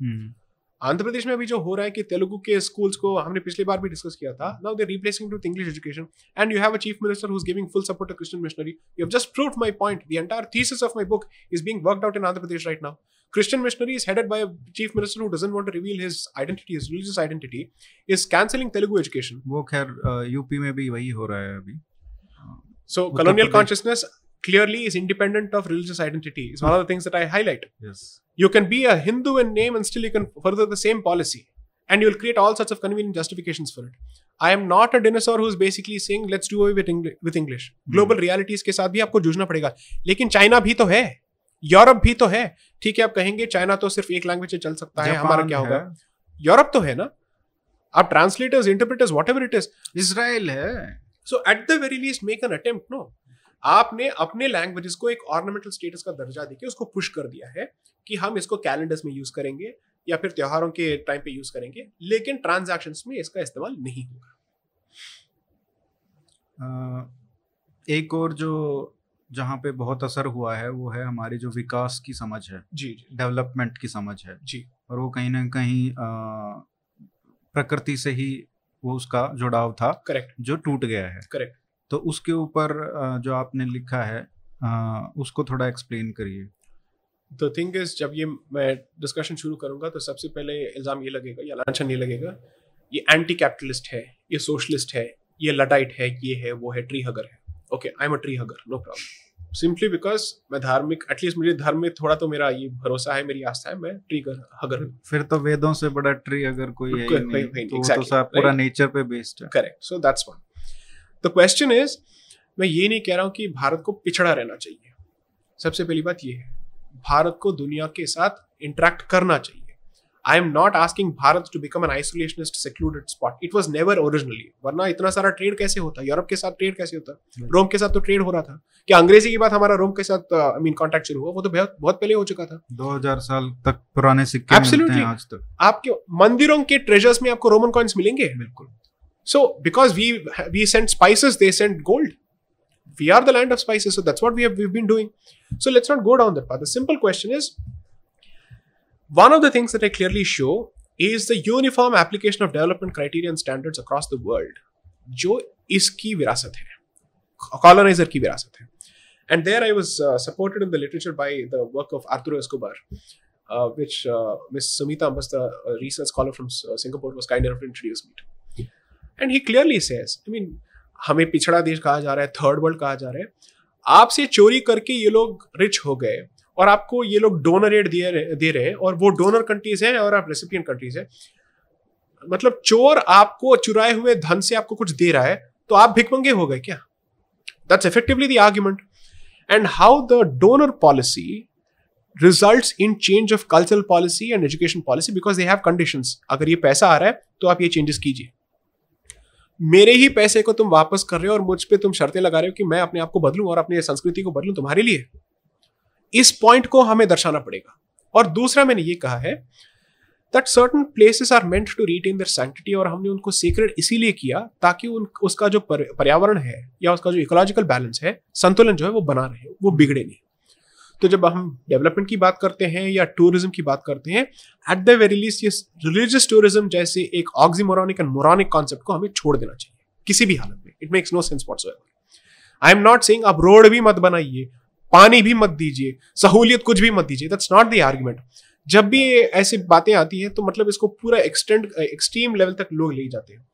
Andhra Pradesh में अभी जो हो रहा है कि तेलुगु के स्कूल्स को हमने पिछली बार भी डिस्कस किया था now they replacing to English education and you have a chief minister who is giving full support to Christian missionary you have just proved my point the entire thesis of my book is being worked out in Andhra Pradesh right now Christian missionary is headed by a chief minister who doesn't want to reveal his identity, his religious identity, is cancelling Telugu education. वो खैर UP में भी वही हो रहा है अभी So Uttar colonial Pradesh. consciousness clearly is independent of religious identity. It's one of the things that I highlight. Yes You can be a Hindu in name and still you can further the same policy. And you'll create all sorts of convenient justifications for it. I am not a dinosaur who's basically saying let's do away with, Engli- with English. Global realities के साथ भी आपको जूझना पड़ेगा लेकिन China भी तो है यूरोप भी तो है ठीक है आप कहेंगे चाइना तो सिर्फ़ एक लैंग्वेज चल सकता है हमारा क्या होगा? यूरोप तो है ना? आप translators interpreters whatever it is Israel है। So at the very least make an attempt no आपने अपने लैंग्वेजेस को एक ऑर्नामेंटल स्टेटस का दर्जा देके उसको पुश कर दिया है कि हम इसको कैलेंडर्स में यूज़ करेंगे या फिर त्योहारों के टाइम पे यूज़ करेंगे लेकिन ट्रांजैक्शन में इसका इस्तेमाल नहीं होगा। एक और जो जहाँ पे बहुत असर हुआ है वो है हमारी जो विकास की समझ है। जी डेवलपमेंट की समझ है। जी। और वो कहीं ना कहीं प्रकृति से ही वो उसका जुड़ाव था करेक्ट जो टूट गया है। करेक्ट तो उसके ऊपर जो आपने लिखा है उसको थोड़ा एक्सप्लेन करिए। द थिंग इज़ जब ये मैं डिस्कशन शुरू करूँगा तो सबसे पहले इल्ज़ाम ये लगेगा या लाछन ये लगेगा ये एंटी कैपिटलिस्ट है ये सोशलिस्ट है ये लडाइट है ये है वो है ट्री हगर है। Okay I am a tree hugger no problem simply because मैं धार्मिक एटलीस्ट मुझे धर्म में थोड़ा तो मेरा ये भरोसा है मेरी आस्था है मैं ट्री हगर हूँ। फिर तो वेदों से बड़ा ट्री अगर कोई है नहीं, नहीं, नहीं, तो, exactly, तो पूरा नेचर पे बेस्ड है। Correct so that's one the question is मैं ये नहीं कह रहा हूँ कि भारत को पिछड़ा रहना चाहिए। सबसे पहली बात ये है भारत को दुनिया के साथ इंटरेक्ट करना चाहिए। I am not asking Bharat to become an isolationist secluded spot it was never originally वरना इतना सारा ट्रेड कैसे होता? यूरोप के साथ ट्रेड कैसे होता? रोम के साथ तो ट्रेड हो रहा था। क्या अंग्रेज़ी की बात हमारा रोम के साथ आई मीन कॉन्टेक्ट शुरू हुआ? वो तो बहुत बहुत पहले हो चुका था। 2000 साल तक पुराने सिक्के मिलते हैं आज तक। आपके मंदिरों के ट्रेजर्स में आपको रोमन कॉइन्स मिलेंगे? बिल्कुल। So because we we send spices they send gold we are the land of spices so that's what we have we've been doing. So let's not go down that path. The simple question is one of the things that i clearly show is the uniform application of development criteria and standards across the world जो इसकी विरासत है coloniser की विरासत है and there I was uh, supported in the literature by the work of Arturo Escobar, uh, which uh, Ms. Sumita Ambasta, a research scholar from Singapore, was kind enough to introduce me to. And he clearly says, I mean, हमें पिछड़ा देश कहा जा रहा है third world कहा जा रहा है आपसे चोरी करके ये लोग रिच हो गए और आपको ये लोग डोनर एड दे दे रहे हैं और वो डोनर कंट्रीज़ हैं और आप रेसिपियन कंट्रीज़ हैं। मतलब चोर आपको चुराए हुए धन से आपको कुछ दे रहा है तो आप भिकमंगे हो गए क्या? That's effectively the argument and how the donor policy result in change of cultural policy and education policy because they have condition अगर ये पैसा आ रहा है तो आप ये चेंजेस कीजिए। मेरे ही पैसे को तुम वापस कर रहे हो और मुझ पर तुम शर्तें लगा रहे हो कि मैं अपने आप को बदलूं और अपनी संस्कृति को बदलूं तुम्हारे लिए। इस पॉइंट को हमें दर्शाना पड़ेगा। और दूसरा मैंने ये कहा है that certain places are meant to retain their sanctity और हमने उनको सीक्रेट इसीलिए किया ताकि उन, उसका जो पर्यावरण है या उसका जो इकोलॉजिकल बैलेंस है, संतुलन जो है वो बना रहे, वो बिगड़े नहीं। तो जब हम डेवलपमेंट की बात करते हैं या टूरिज़्म की बात करते हैं एट द वेरी लीस्ट ये रिलीजियस टूरिज़्म जैसे एक ऑक्सीमोरॉनिक एंड मोरॉनिक कॉन्सेप्ट को हमें छोड़ देना चाहिए, किसी भी हालत में। It makes no sense what's I am not saying आप रोड भी मत बनाइए पानी भी मत दीजिए, सहूलियत कुछ भी मत दीजिए दैट्स नॉट द आर्ग्यूमेंट जब भी ऐसी बातें आती हैं तो मतलब इसको पूरा एक्सटेंड एक्सट्रीम लेवल तक लोग ले जाते हैं।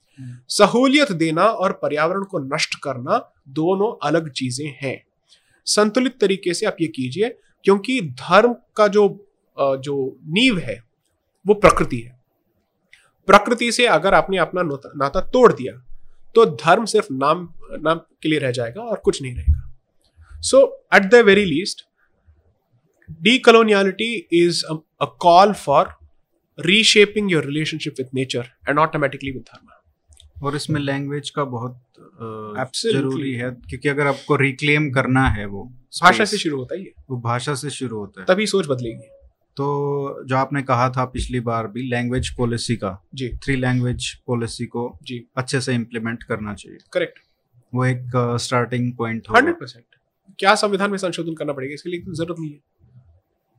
सहूलियत देना और पर्यावरण को नष्ट करना दोनों अलग चीज़ें हैं। संतुलित तरीके से आप ये कीजिए, क्योंकि धर्म का जो जो नींव है, वो प्रकृति है। प्रकृति से अगर आपने अपना नाता तोड़ दिया तो धर्म सिर्फ़ नाम नाम के लिए रह जाएगा और कुछ नहीं रहेगा। So at the very least decoloniality is a, a call for reshaping your relationship with nature and automatically with dharma. और इसमें लैंग्वेज का बहुत ज़रूरी है क्योंकि अगर आपको रिक्लेम करना है वो भाषा से शुरू होता है वो भाषा से शुरू होता है। तभी सोच बदलेगी। तो जो आपने कहा था पिछली बार भी लैंग्वेज पॉलिसी का जी। थ्री लैंग्वेज पॉलिसी को जी। अच्छे से इम्प्लीमेंट करना चाहिए। करेक्ट वो एक स्टार्टिंग पॉइंट हंड्रेड परसेंट क्या संविधान में संशोधन करना पड़ेगा? इसके लिए ज़रूरत नहीं है।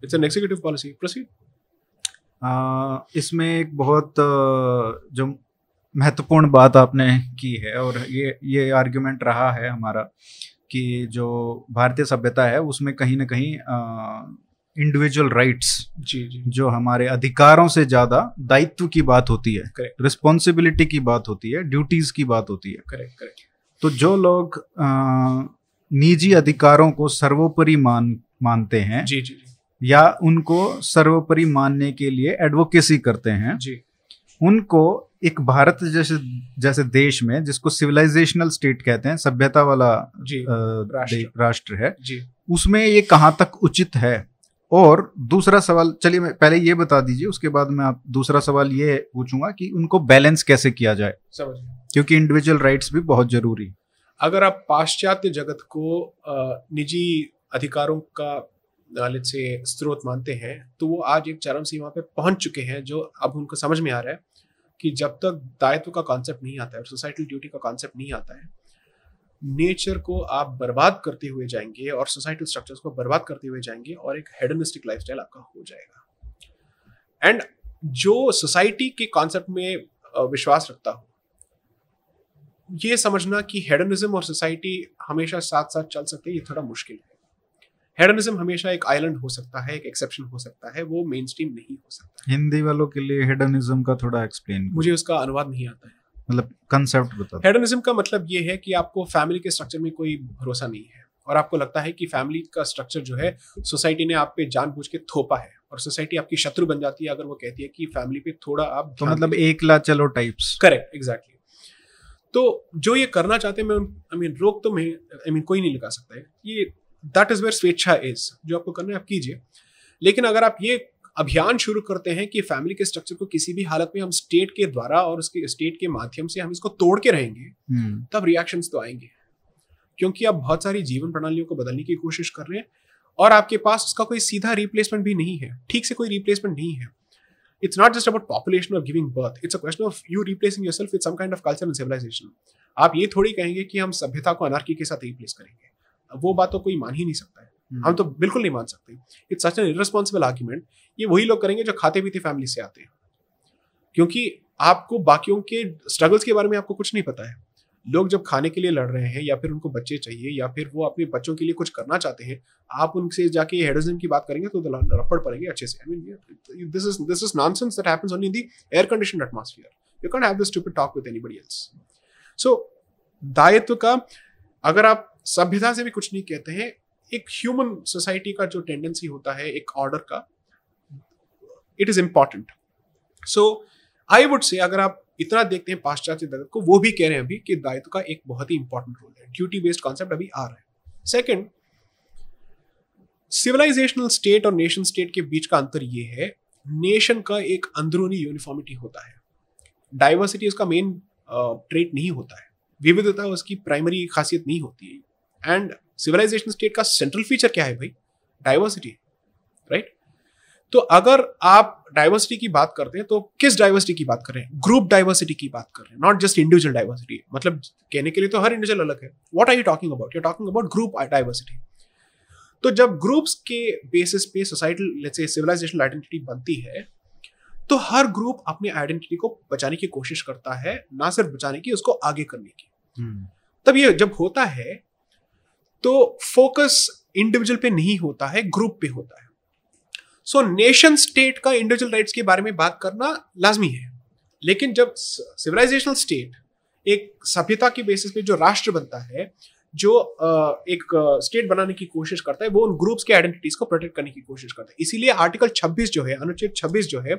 It's an executive policy proceed इसमें एक बहुत जो महत्वपूर्ण बात आपने की है और ये ये आर्ग्यूमेंट रहा है हमारा कि जो भारतीय सभ्यता है उसमें कहीं ना कहीं इंडिविजुअल राइट्स जी जी। जो हमारे अधिकारों से ज़्यादा दायित्व की बात होती है करेक्ट रिस्पॉन्सिबिलिटी की बात होती है ड्यूटीज़ की बात होती है। करेक्ट करेक्ट तो जो लोग निजी अधिकारों को सर्वोपरि मान मानते हैं जी जी या उनको सर्वोपरि मानने के लिए एडवोकेसी करते हैं। जी। उनको एक भारत जैसे जैसे देश में जिसको सिविलाइजेशनल स्टेट कहते हैं सभ्यता वाला जी, राष्ट्र।, राष्ट्र है जी। उसमें ये कहाँ तक उचित है? और दूसरा सवाल चलिए मैं पहले ये बता दीजिए उसके बाद मैं आप दूसरा सवाल ये पूछूँगा कि उनको बैलेंस कैसे किया जाए? समझ क्योंकि इंडिविजुअल राइट्स भी बहुत ज़रूरी अगर आप पाश्चात्य जगत को निजी अधिकारों का लेट्स से स्रोत मानते हैं तो वो आज एक चरम सीमा पे पहुँच चुके हैं, जो अब उनको समझ में आ रहा है कि जब तक दायित्व का कॉन्सेप्ट नहीं आता है सोसाइटल ड्यूटी का कॉन्सेप्ट नहीं आता है नेचर को आप बर्बाद करते हुए जाएँगे और सोसाइटल स्ट्रक्चर्स को बर्बाद करते हुए जाएँगे और एक हेडनिस्टिक लाइफस्टाइल आपका हो जाएगा। एंड जो सोसाइटी के कॉन्सेप्ट में विश्वास रखता हो ये समझना कि हेडनिज्म और सोसाइटी हमेशा साथ साथ चल सकते हैं ये थोड़ा मुश्किल है। हेडनिज्म हमेशा एक आइलैंड हो सकता है एक एक्सेप्शन हो सकता है वो मेन स्ट्रीम नहीं हो सकता। हिंदी वालों के लिए हेडनिज्म का थोड़ा एक्सप्लेन मुझे उसका अनुवाद नहीं आता है। मतलब कंसेप्ट बता हेडनिज्म का मतलब ये है कि आपको फैमिली के स्ट्रक्चर में कोई भरोसा नहीं है और आपको लगता है कि फैमिली का स्ट्रक्चर जो है सोसाइटी ने आप पे जानबूझ के थोपा है और सोसाइटी आपकी शत्रु बन जाती है अगर वो कहती है कि फैमिली पे थोड़ा आप तो मतलब एक ला चलो टाइप्स करेक्ट एग्जैक्टली तो जो ये करना चाहते हैं मैं आई मीन रोक तो मैं आई मीन कोई नहीं लगा सकता है। ये दैट इज़ वेयर स्वेच्छा इज़ जो आपको करना है आप कीजिए। लेकिन अगर आप ये अभियान शुरू करते हैं कि फैमिली के स्ट्रक्चर को किसी भी हालत में हम स्टेट के द्वारा और उसके स्टेट के माध्यम से हम इसको तोड़ के रहेंगे हम्म। तब रिएक्शन तो आएँगे। क्योंकि आप बहुत सारी जीवन प्रणालियों को बदलने की कोशिश कर रहे हैं और आपके पास उसका कोई सीधा रिप्लेसमेंट भी नहीं है। ठीक से कोई रिप्लेसमेंट नहीं है। It's not just about population or giving birth. It's a question of you replacing yourself with some kind of culture and civilization. आप ये थोड़ी कहेंगे कि हम सभ्यता को अनार्की के साथ रिप्लेस करेंगे। वो बात तो कोई मान ही नहीं सकता है। hmm. हम तो बिल्कुल नहीं मान सकते। It's such an irresponsible argument ये वही लोग करेंगे जो खाते पीते फैमिली से आते हैं। क्योंकि आपको बाकियों के स्ट्रगल्स के बारे में आपको कुछ नहीं पता है। लोग जब खाने के लिए लड़ रहे हैं या फिर उनको बच्चे चाहिए या फिर वो अपने बच्चों के लिए कुछ करना चाहते हैं, आप उनसे जाके हेडोजन की बात करेंगे तो रप्पड़ पड़ेंगे अच्छे से। I mean this is this is nonsense that happens only in the air condition atmosphere you have this talk with else so दायित्व का, अगर आप सभ्यता से भी कुछ नहीं कहते हैं, एक ह्यूमन सोसाइटी का जो टेंडेंसी होता है, एक ऑर्डर का it is important so I would say अगर आप इतना देखते हैं पाश्चात्य जगत को, वो भी कह रहे हैं अभी कि दायित्व का एक बहुत ही इंपॉर्टेंट रोल है। ड्यूटी बेस्ड कॉन्सेप्ट अभी आ रहा है। सेकंड सिविलाइजेशनल स्टेट और नेशन स्टेट के बीच का अंतर ये है नेशन का एक अंदरूनी यूनिफॉर्मिटी होता है। डाइवर्सिटी उसका मेन ट्रेट नहीं होता है। विविधता उसकी प्राइमरी खासियत नहीं होती है। एंड सिविलाइजेशन स्टेट का सेंट्रल फीचर क्या है भाई? डाइवर्सिटी राइट तो अगर आप डाइवर्सिटी की बात करते हैं तो किस डाइवर्सिटी की बात कर रहे हैं? ग्रुप डाइवर्सिटी की बात कर रहे हैं नॉट जस्ट इंडिविजुअल डाइवर्सिटी मतलब कहने के लिए तो हर इंडिविजुअल अलग है। What are you talking about you talking about group diversity तो जब ग्रुप्स के बेसिस पे societal let's say civilizational identity बनती है तो हर ग्रुप अपनी आइडेंटिटी को बचाने की कोशिश करता है ना सिर्फ़ बचाने की उसको आगे करने की। हम्म, तब ये जब होता है तो फोकस इंडिविजुअल पे नहीं होता है ग्रुप पे होता है। सो नेशन स्टेट का इंडिविजुअल राइट्स के बारे में बात करना लाजमी है। लेकिन जब सिविलाइजेशनल स्टेट एक सभ्यता के बेसिस पे जो राष्ट्र बनता है जो एक स्टेट बनाने की कोशिश करता है वो उन ग्रुप्स के आइडेंटिटीज को प्रोटेक्ट करने की कोशिश करता है। इसीलिए आर्टिकल 26 जो है अनुच्छेद 26 जो है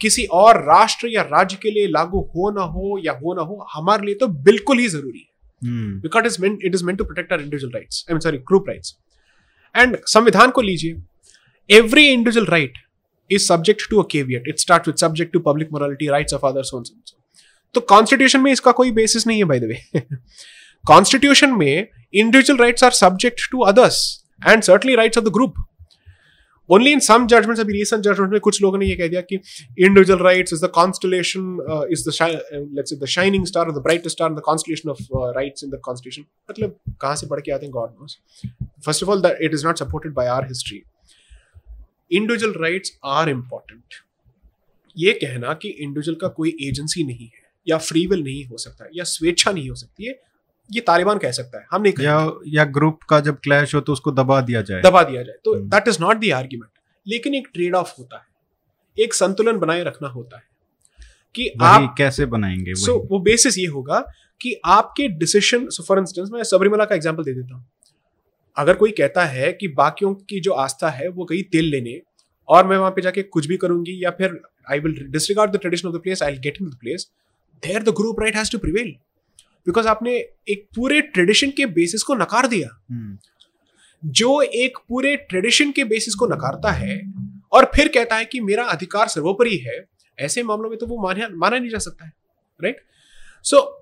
किसी और राष्ट्र या राज्य के लिए लागू हो ना हो या हो ना हो हमारे लिए तो बिल्कुल ही ज़रूरी है। Because it's meant it is meant to protect our individual rights i mean sorry group संविधान को लीजिए every individual right is subject to a caveat. It starts with subject to public morality, rights of others, so on, so. तो constitution में इसका कोई basis नहीं है by the way constitution में individual rights are subject to others and certainly rights of the group only in some judgements अभी recent judgement में कुछ लोगों ने ये कह दिया कि individual rights is the constellation is the let's the shining star the brightest star the constellation of rights in the constitution मतलब कहाँ से पढ़ के आते हैं? God knows first of all that it is not supported by our history individual rights are important ये कहना कि इंडिविजुअल का कोई एजेंसी नहीं है या फ्री विल नहीं हो सकता या स्वेच्छा नहीं हो सकती है ये तालिबान कह सकता है। हम नहीं या या ग्रुप का जब क्लैश हो तो उसको दबा दिया जाए। दबा दिया जाए। तो। That is not the argument लेकिन एक ट्रेड ऑफ़ होता है। एक संतुलन बनाए रखना होता है कि आप कैसे बनाएँगे सो वही। वो बेसिस ये होगा कि आपके डिसीज़न सो फॉर इंस्टेंस मैं सबरीमला का एग्ज़ाम्पल दे देता हूँ। अगर कोई कहता है कि बाकियों की जो आस्था है वो गई तेल लेने और मैं वहाँ पे जाके कुछ भी करूँगी या फिर I will disregard the tradition of the place I get in the place there the group right has to prevail because आपने एक पूरे ट्रेडिशन के बेसिस को नकार दिया। हम्म, जो एक पूरे ट्रेडिशन के बेसिस को नकारता है और फिर कहता है कि मेरा अधिकार सर्वोपरि है ऐसे मामलों में तो वो माना माना नहीं जा सकता है right so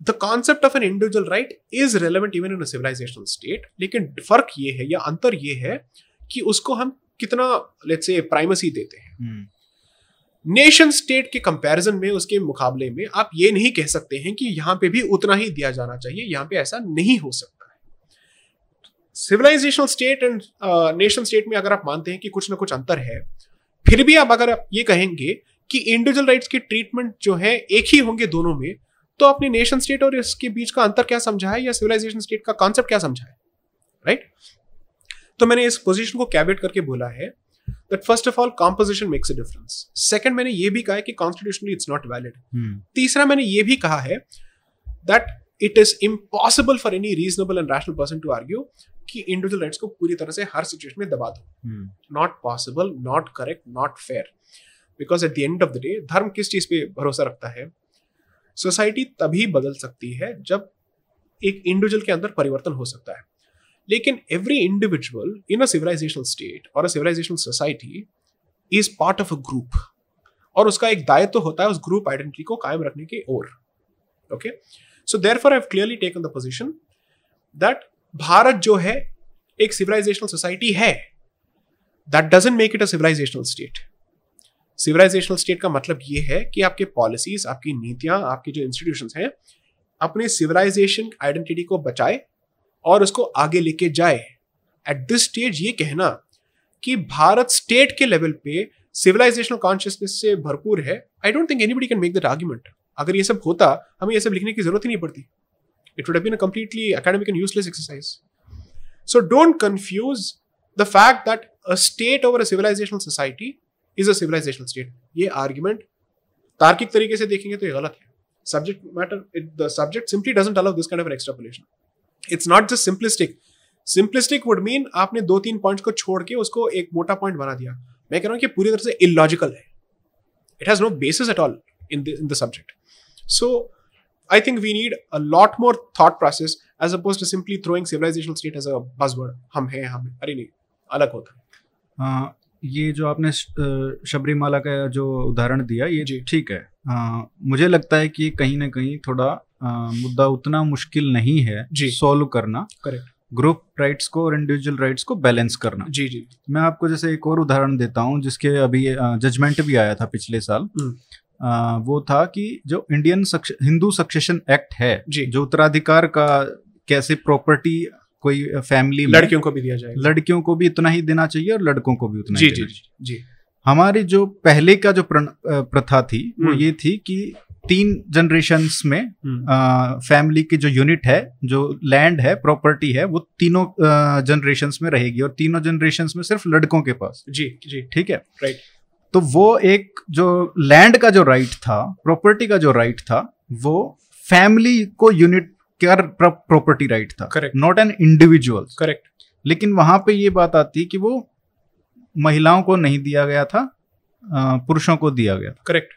the concept of an individual right is relevant even in civilisational state लेकिन फ़र्क ये है या अंतर ये है कि उसको हम कितना लेट्स से प्राइमेसी देते हैं। नेशन स्टेट के कंपैरिजन में उसके मुकाबले में आप ये नहीं कह सकते हैं कि यहाँ पे भी उतना ही दिया जाना चाहिए यहाँ पे ऐसा नहीं हो सकता है। Civilisational state and nation state में अगर आप मानते हैं कि कुछ ना कुछ अंतर है फिर भी आप अगर आप ये कहेंगे कि इंडिविजुअल राइट्स के ट्रीटमेंट जो है एक ही होंगे दोनों में तो अपने नेशन स्टेट और इसके बीच का अंतर क्या समझा है या सिविलाइजेशन स्टेट का कॉन्सेप्ट क्या समझा है? राइट तो मैंने इस पोजीशन को कैबिट करके बोला है that first of all composition makes a difference. Second मैंने ये भी कहा है कि constitutionally it's not valid. हम्म, तीसरा मैंने ये भी कहा है that it is impossible for any reasonable and rational person to argue कि इंडिविजुअल राइट्स को पूरी तरह से हर सिचुएशन में दबा दो। Not possible not correct not fair because at the end of the day धर्म किस चीज़ पे भरोसा रखता है? सोसाइटी तभी बदल सकती है जब एक इंडिविजुअल के अंदर परिवर्तन हो सकता है। लेकिन every individual in a civilisational state और a civilisational society is part of a group और उसका एक दायित्व तो होता है उस ग्रुप आइडेंटिटी को कायम रखने की ओर। Okay so therefore clearly taken the position that Bharat जो है एक सिविलाइजेशनल सोसाइटी है that doesn't make it a civilisational state civilisational state का मतलब ये है कि आपके पॉलिसीज़ आपकी नीतियाँ, आपकी जो इंस्टीट्यूशंस हैं, अपने सिविलाइजेशन आइडेंटिटी को बचाए और उसको आगे लेके जाए। एट दिस स्टेज ये कहना कि भारत स्टेट के लेवल पे सिविलाइजेशनल कॉन्शियसनेस से भरपूर है। I don't think anybody can make that argument अगर ये सब होता, हमें ये सब लिखने की ज़रूरत ही नहीं पड़ती। It would have been a completely academic and useless exercise so don't confuse the fact that a state over a civilisational society is a civilisational state. ये आर्ग्यूमेंट तार्किक तरीके से देखेंगे तो ये गलत है। Subject matter the subject simply doesn't allow this kind of extrapolation it's not just simplistic simplistic would mean आपने दो तीन पॉइंट्स को छोड़ के उसको एक मोटा पॉइंट बना दिया। मैं कह रहा हूँ कि पूरी तरह से इलॉजिकल है। It has no basis at all in in the subject so I think we need a lot more thought process as opposed to simply throwing civilisational state as a buzzword हम हैं, हम अरे नहीं, अलग होता ये जो आपने शबरीमाला का जो उदाहरण दिया ये ठीक है। आ, मुझे लगता है कि कहीं ना कहीं थोड़ा आ, मुद्दा उतना मुश्किल नहीं है सॉल्व करना। करेक्ट। ग्रुप राइट्स को और इंडिविजुअल राइट्स को बैलेंस करना। जी जी। मैं आपको जैसे एक और उदाहरण देता हूँ जिसके अभी जजमेंट भी आया था पिछले साल। हम्म। आ, वो था कि जो इंडियन सक्ष, हिंदू सक्सेशन एक्ट है जो उत्तराधिकार का कैसे प्रॉपर्टी कोई फैमिली लड़कियों को भी दिया जाए लड़कियों को भी इतना ही देना चाहिए और लड़कों को भी उतना जी ही जी जी। हमारी जो पहले का जो प्रथा थी वो हम्म। ये थी कि तीन जनरेशन्स में हम्म, फैमिली की जो यूनिट है जो लैंड है प्रॉपर्टी है वो तीनों जनरेशन में रहेगी और तीनों जनरेशन में सिर्फ़ लड़कों के पास। जी जी। ठीक है? राइट तो वो एक जो लैंड का जो राइट था प्रॉपर्टी का जो राइट था वो फैमिली को यूनिट का प्रॉपर्टी राइट था। Correct not an individual correct लेकिन वहाँ पे ये बात आती है कि वो महिलाओं को नहीं दिया गया था पुरुषों को दिया गया करेक्ट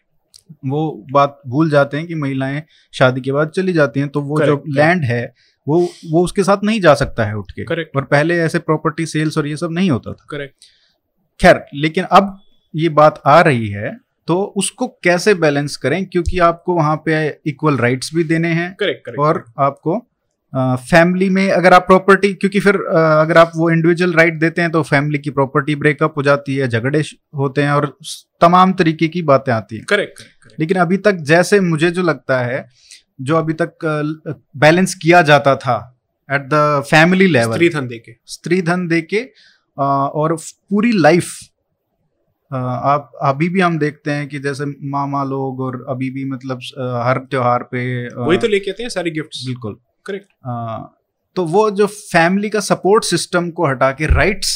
वो बात भूल जाते हैं कि महिलाएँ शादी के बाद चली जाती हैं तो वो correct, जो Correct, लैंड है वो वो उसके साथ नहीं जा सकता है उठ के। करेक्ट और पहले ऐसे प्रॉपर्टी सेल्स और ये सब नहीं होता था। करेक्ट खैर लेकिन अब ये बात आ रही है तो उसको कैसे बैलेंस करें? क्योंकि आपको वहाँ पे इक्वल राइट्स भी देने हैं करेक्ट करेक्ट और आपको फैमिली में अगर आप प्रॉपर्टी क्योंकि फिर अगर आप वो इंडिविजुअल राइट देते हैं तो फैमिली की प्रॉपर्टी ब्रेकअप हो जाती है झगड़े होते हैं और तमाम तरीके की बातें आती हैं। करेक्ट करेक्ट लेकिन अभी तक जैसे मुझे जो लगता है जो अभी तक बैलेंस किया जाता था एट द फैमिली लेवल स्त्री धन देके। स्त्री धन दे के और पूरी लाइफ आप अभी भी हम देखते हैं कि जैसे मामा लोग और अभी भी मतलब हर त्योहार पे वही तो लेके आते हैं सारी गिफ्ट्स बिल्कुल। करेक्ट तो वो जो फैमिली का सपोर्ट सिस्टम को हटा के राइट्स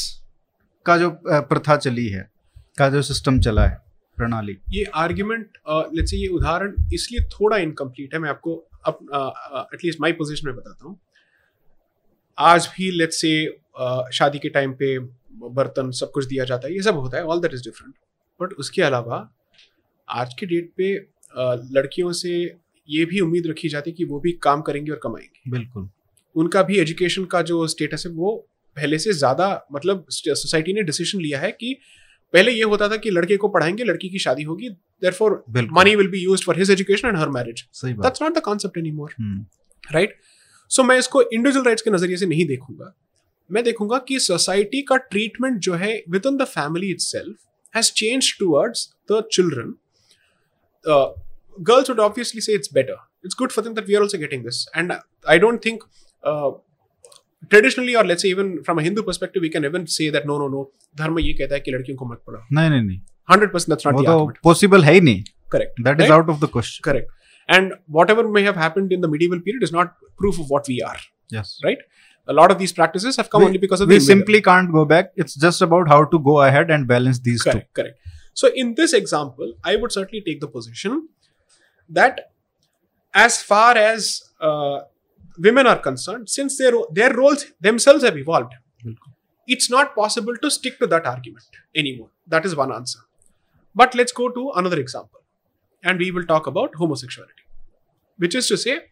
का जो प्रथा चली है का जो सिस्टम चला है प्रणाली। ये आर्ग्यूमेंट लेट्स से ये उदाहरण इसलिए थोड़ा इनकम्प्लीट है मैं आपको एटलीस्ट माय पोजीशन में बताता हूँ। आज भी लेट्स से शादी के टाइम पे बर्तन सब कुछ दिया जाता है ये सब होता है all that is different but उसके अलावा आज के डेट पे लड़कियों से ये भी उम्मीद रखी जाती है कि वो भी काम करेंगे और कमाएँगे। बिल्कुल। उनका भी एजुकेशन का जो स्टेटस है वो पहले से ज़्यादा मतलब सोसाइटी ने डिसीज़न लिया है कि पहले ये होता था कि लड़के को पढ़ाएँगे लड़की की शादी होगी therefore be used for his education and her marriage. सही बात। That's not the concept anymore. Hmm, right so मैं इसको इंडिविजुअल राइट्स के नज़रिए से नहीं देखूँगा। मैं देखूँगा कि सोसाइटी का ट्रीटमेंट जो है within the family itself has change towards the children girls would obviously say it's better it's good for we are also getting this and I don't think traditionally और let's say even from a Hindu perspective we can even say that no no no धर्म ये कहता है कि लड़कियों को मत पढ़ाओ नहीं नहीं नहीं 100% that's not वो the तो पॉसिबल है ही नहीं correct. That is out of the question correct. And whatever may have happened in the medieval period is not proof of what we are. Yes right? a lot of these practices have come we, only because of we simply can't go back. It's just about how to go ahead and balance these correct, two. Correct so in this example i would certainly take the position that as far as uh, women are concerned since their their roles themselves have evolved it's not possible to stick to that argument anymore. That is one answer. But let's go to another example and we will talk about homosexuality which is to say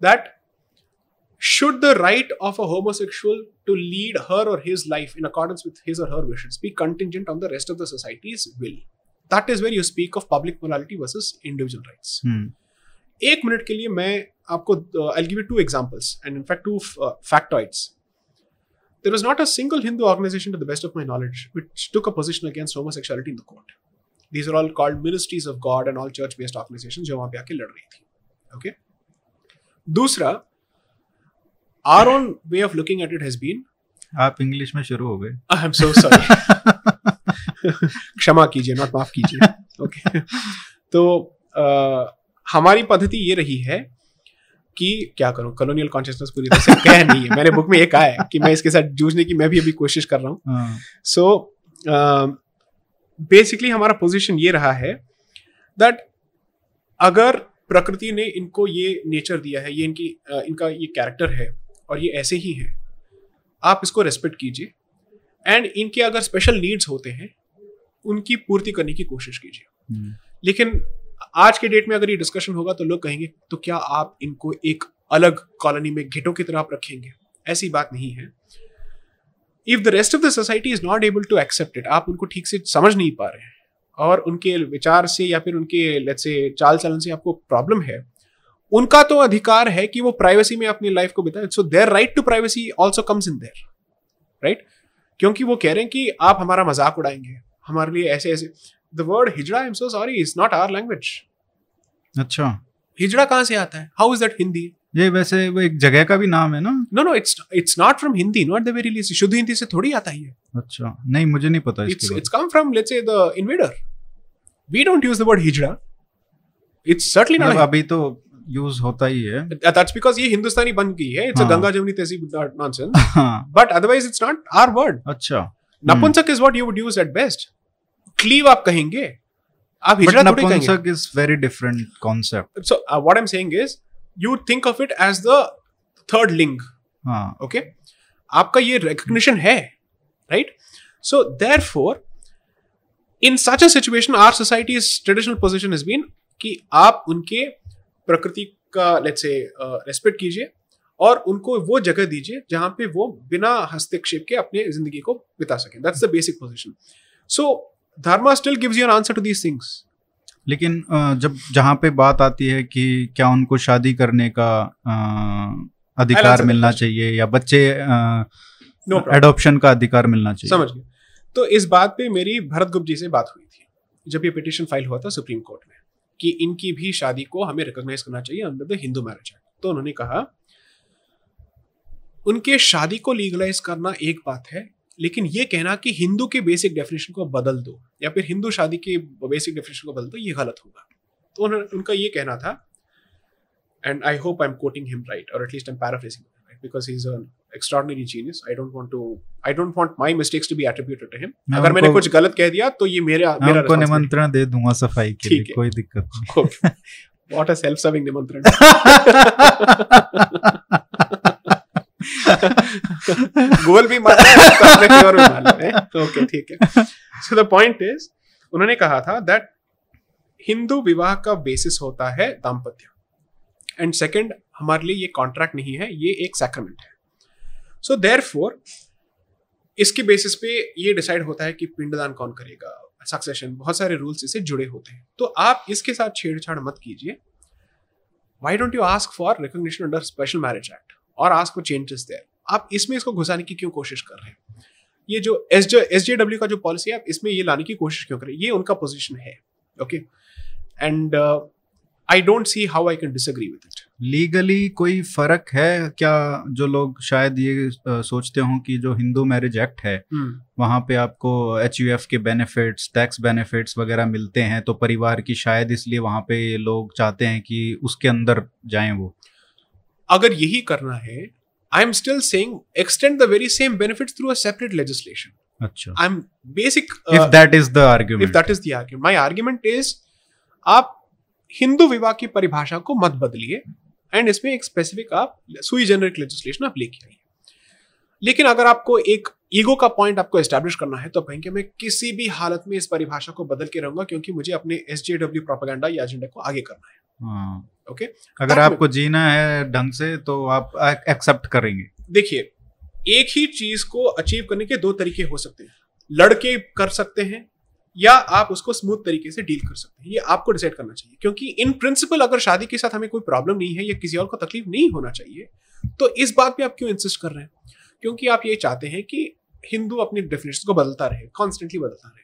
that should the right of a homosexual to lead her or his life in accordance with his or her wishes be contingent on the rest of the society's will? That is where you speak of public morality versus individual rights. हम्म एक minute के लिए मैं आपको I give you two examples and in fact two factoids there was not a single Hindu organization, to the best of my knowledge, which took a position against homosexuality in the court. These are all called ministries of God and all church-based organizations जो वहां पे आके लड़ रही थी. Okay. दूसरा, our own way of looking at it has been, आप English में शुरू हो गए। I am so sorry. <laughs> क्षमा कीजिए नॉट माफ़ कीजिए। ओके तो अ, हमारी पद्धति ये रही है कि क्या करूँ? कॉलोनियल कॉन्शियसनेस पूरी तरह से कह नहीं है। मैंने बुक में ये कहा है कि मैं इसके साथ जूझने की मैं भी अभी कोशिश कर रहा हूँ। हाँ, सो बेसिकली हमारा पोजीशन ये रहा है दैट अगर प्रकृति ने इनको ये नेचर दिया है ये इनकी अ, इनका ये कैरेक्टर है और ये ऐसे ही है। आप इसको रेस्पेक्ट कीजिए। एंड इनके अगर स्पेशल नीड्स होते हैं उनकी पूर्ति करने की कोशिश कीजिए। हम्म, लेकिन आज के डेट में अगर ये डिस्कशन होगा तो लोग कहेंगे तो क्या आप इनको एक अलग कॉलोनी में घिटों की तरह आप रखेंगे? ऐसी बात नहीं है। If the rest of the society is not able to accept it आप उनको ठीक से समझ नहीं पा रहे हैं। और उनके विचार से या फिर उनके लेट्स से चाल चलन से आपको प्रॉब्लम है उनका तो अधिकार है कि वो प्राइवेसी में अपनी लाइफ को बिताए। So their right to privacy also comes in their right क्योंकि वो कह रहे हैं कि आप हमारा मज़ाक उड़ाएँगे। हमारे लिए ऐसे ऐसे। The word hijra I am so sorry is not our language अच्छा। हिजड़ा कहाँ से आता है? हाउ इज़ दैट हिंदी ये वैसे वो एक जगह का भी नाम है ना? No no it's it's not from Hindi not the very least शुद्ध हिंदी से थोड़ी आता ही है अच्छा। नहीं मुझे नहीं पता it's it's come from let's say the invader we don't use the word hijra it's certainly not अभी तो यूज़ होता ही है। दैट्स बिकॉज़ ये हिंदुस्तानी बन गई है। It's a. गंगा जमुनी तहजीब nonsense but otherwise it's not our word अच्छा। नपुंसक is what you would use at best cleave आप कहेंगे। आप हिजड़ा थोड़ी कहेंगे। नपुंसक is very different concept so uh, what i'm saying is you think of it as the third ling. हाँ। Okay? आपका ये recognition है right? So therefore in such a situation our society's traditional position has been कि आप उनके प्रकृति का let's से रेस्पेक्ट कीजिए और उनको वो जगह दीजिए जहाँ पे वो बिना हस्तक्षेप के अपने ज़िंदगी को बिता सकें। That's the basic position so dharma still gives you an answer to these things लेकिन जब जहाँ पे बात आती है कि क्या उनको शादी करने का अधिकार मिलना चाहिए या बच्चे No का अधिकार मिलना चाहिए। समझ गए तो इस बात पे मेरी भरत गुप्त जी से बात हुई थी जब ये पिटीशन फ़ाइल हुआ था सुप्रीम कोर्ट में। कि इनकी भी शादी को हमें रिकॉग्नाइज करना चाहिए under the Hindu marriage act तो उन्होंने कहा, उनके शादी को लीगलाइज करना एक बात है, लेकिन ये कहना कि हिंदू के बेसिक डेफिनेशन को बदल दो, या फिर हिंदू शादी के बेसिक डेफिनेशन को बदल दो, ये गलत होगा। तो उन्होंने उनका ये कहना था and I hope I am quoting him right और at least I am paraphrasing because he is an extraordinary genius. I don't want to i don't want my mistakes to be attributed to him. मैं अगर मैंने कुछ गलत कह दिया तो ये मेरा मेरा responsibility. निमंत्रण दे दूँगा सफ़ाई के लिए। कोई दिक्कत नहीं। Okay. What a self-serving निमंत्रण। गोल भी तो अपने फेवर में मारना है। ओके ठीक है। सो द पॉइंट इज़ उन्होंने कहा था दैट हिंदू विवाह का बेसिस होता है दाम्पत्य। एंड सेकंड हमारे लिए ये कॉन्ट्रैक्ट नहीं है ये एक सैक्रमेंट है। सो देयर इसके बेसिस पे ये डिसाइड होता है कि पिंडदान कौन करेगा? सक्सेशन बहुत सारे रूल्स इससे जुड़े होते हैं। तो आप इसके साथ छेड़छाड़ मत कीजिए। Why don't you ask for recognition under special marriage act और आस्क फॉर चेंजेस देयर आप इसमें इसको घुसाने की क्यों कोशिश कर रहे हैं? ये जो एस एस जे डब्ल्यू का जो पॉलिसी है, आप इसमें ये लाने की कोशिश क्यों करें? ये उनका पोजिशन है okay and I don't see how I can disagree with it legally कोई फ़र्क है क्या जो लोग शायद ये सोचते हों कि जो हिंदू मैरिज एक्ट है hmm. वहाँ पे आपको एच यू एफ़ के बेनिफिट्स टैक्स बेनिफिट्स वगैरह मिलते हैं तो परिवार की शायद इसलिए वहाँ पे लोग चाहते हैं कि उसके अंदर जाएँ वो। अगर यही करना है I am still saying extend the very same benefits through a separate legislation अच्छा। I am basic if that is the argument if that is the argument my argument is आप हिंदू विवाह की परिभाषा को मत बदलिए। एंड इसमें एक स्पेसिफिक आप सुई जेनरिक लेजिस्लेशन आप लेके आइए लेकिन अगर आपको एक ईगो का पॉइंट आपको एस्टेब्लिश करना है तो कहेंगे मैं किसी भी हालत में इस परिभाषा को बदल के रहूँगा क्योंकि मुझे अपने एस जे डब्ल्यू प्रोपागेंडा या एजेंडा को आगे करना है ओके हाँ। okay? अगर आपको जीना है ढंग से तो आप एक्सेप्ट करेंगे देखिए एक ही चीज़ को अचीव करने के दो तरीके हो सकते हैं लड़के कर सकते हैं या आप उसको स्मूथ तरीके से डील कर सकते हैं। ये आपको डिसाइड करना चाहिए। क्योंकि इन प्रिंसिपल अगर शादी के साथ हमें कोई प्रॉब्लम नहीं है या किसी और को तकलीफ़ नहीं होना चाहिए तो इस बात पे आप क्यों इंसिस्ट कर रहे हैं? क्योंकि आप ये चाहते हैं कि हिंदू अपनी डेफिनेशन को बदलता रहे कॉन्स्टेंटली बदलता रहे।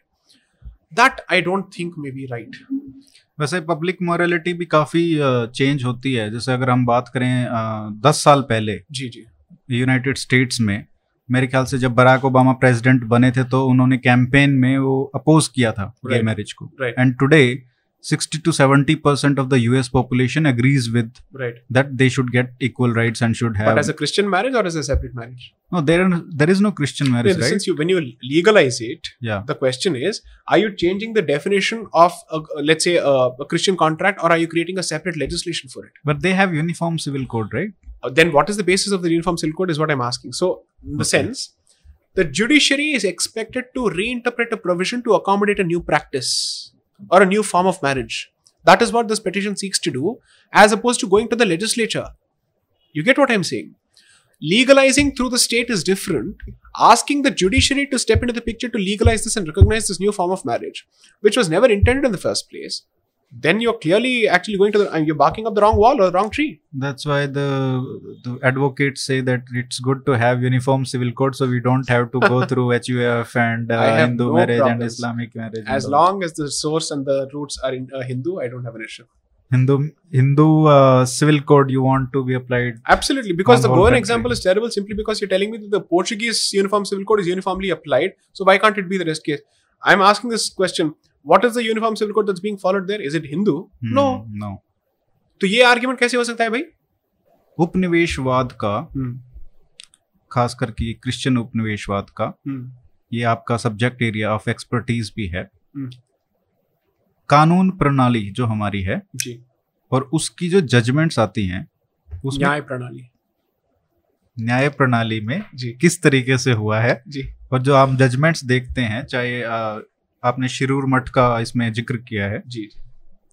That I don't think may be right वैसे पब्लिक मॉरलिटी भी काफ़ी चेंज होती है। जैसे अगर हम बात करें दस साल पहले जी जी। यूनाइटेड स्टेट्स में मेरे ख्याल से जब बराक ओबामा प्रेसिडेंट बने थे तो उन्होंने कैंपेन में वो अपोज किया था गे right. मैरिज को। And today sixty two seventy percent of the US population agrees with that they should get equal rights and should have as a marriage और separate marriage no there there is no Christian marriage right since you when you legalise it the question is are you changing the definition of let's say a Christian contract और are you creating a separate legislation for it but they have uniform civil code right Uh, then what is the basis of the uniform civil code? Is what I'm asking. So, in the okay. sense. The judiciary is expected to reinterpret a provision to accommodate a new practice or a new form of marriage that is what this petition seeks to do, as opposed to going to the legislature. You get what I'm saying? Legalizing through the state is different. Asking the judiciary to step into the picture to legalize this and recognize this new form of marriage, which was never intended in the first place, then you're clearly actually going to the you're barking up the wrong wall or the wrong tree. That's why the the advocates say that it's good to have uniform civil code so we don't have to go <laughs> through huf and uh, hindu no marriage problems. and islamic marriage as long as the source and the roots are in uh, hindu i don't have an issue. Hindu hindu uh, civil code you want to be applied absolutely because the goan example is terrible simply because you're telling me that the portuguese uniform civil code is uniformly applied so why can't it be the rest case? I'm asking this question what is the uniform civil code that's being followed there? Is it Hindu? Hmm, no. No. तो ये argument कैसे हो सकता है भाई उपनिवेशवाद का hmm. खास करके क्रिश्चियन उपनिवेशवाद का hmm. ये आपका सब्जेक्ट एरिया ऑफ़ एक्सपर्टीज भी है hmm. कानून प्रणाली जो हमारी है जी और उसकी जो जजमेंट्स आती हैं उसमें न्याय प्रणाली न्याय प्रणाली में जी किस तरीके से हुआ है जी और जो आप जजमेंट्स देखते हैं चाहे आपने शिरूर मठ का इसमें ज़िक्र किया है। जी।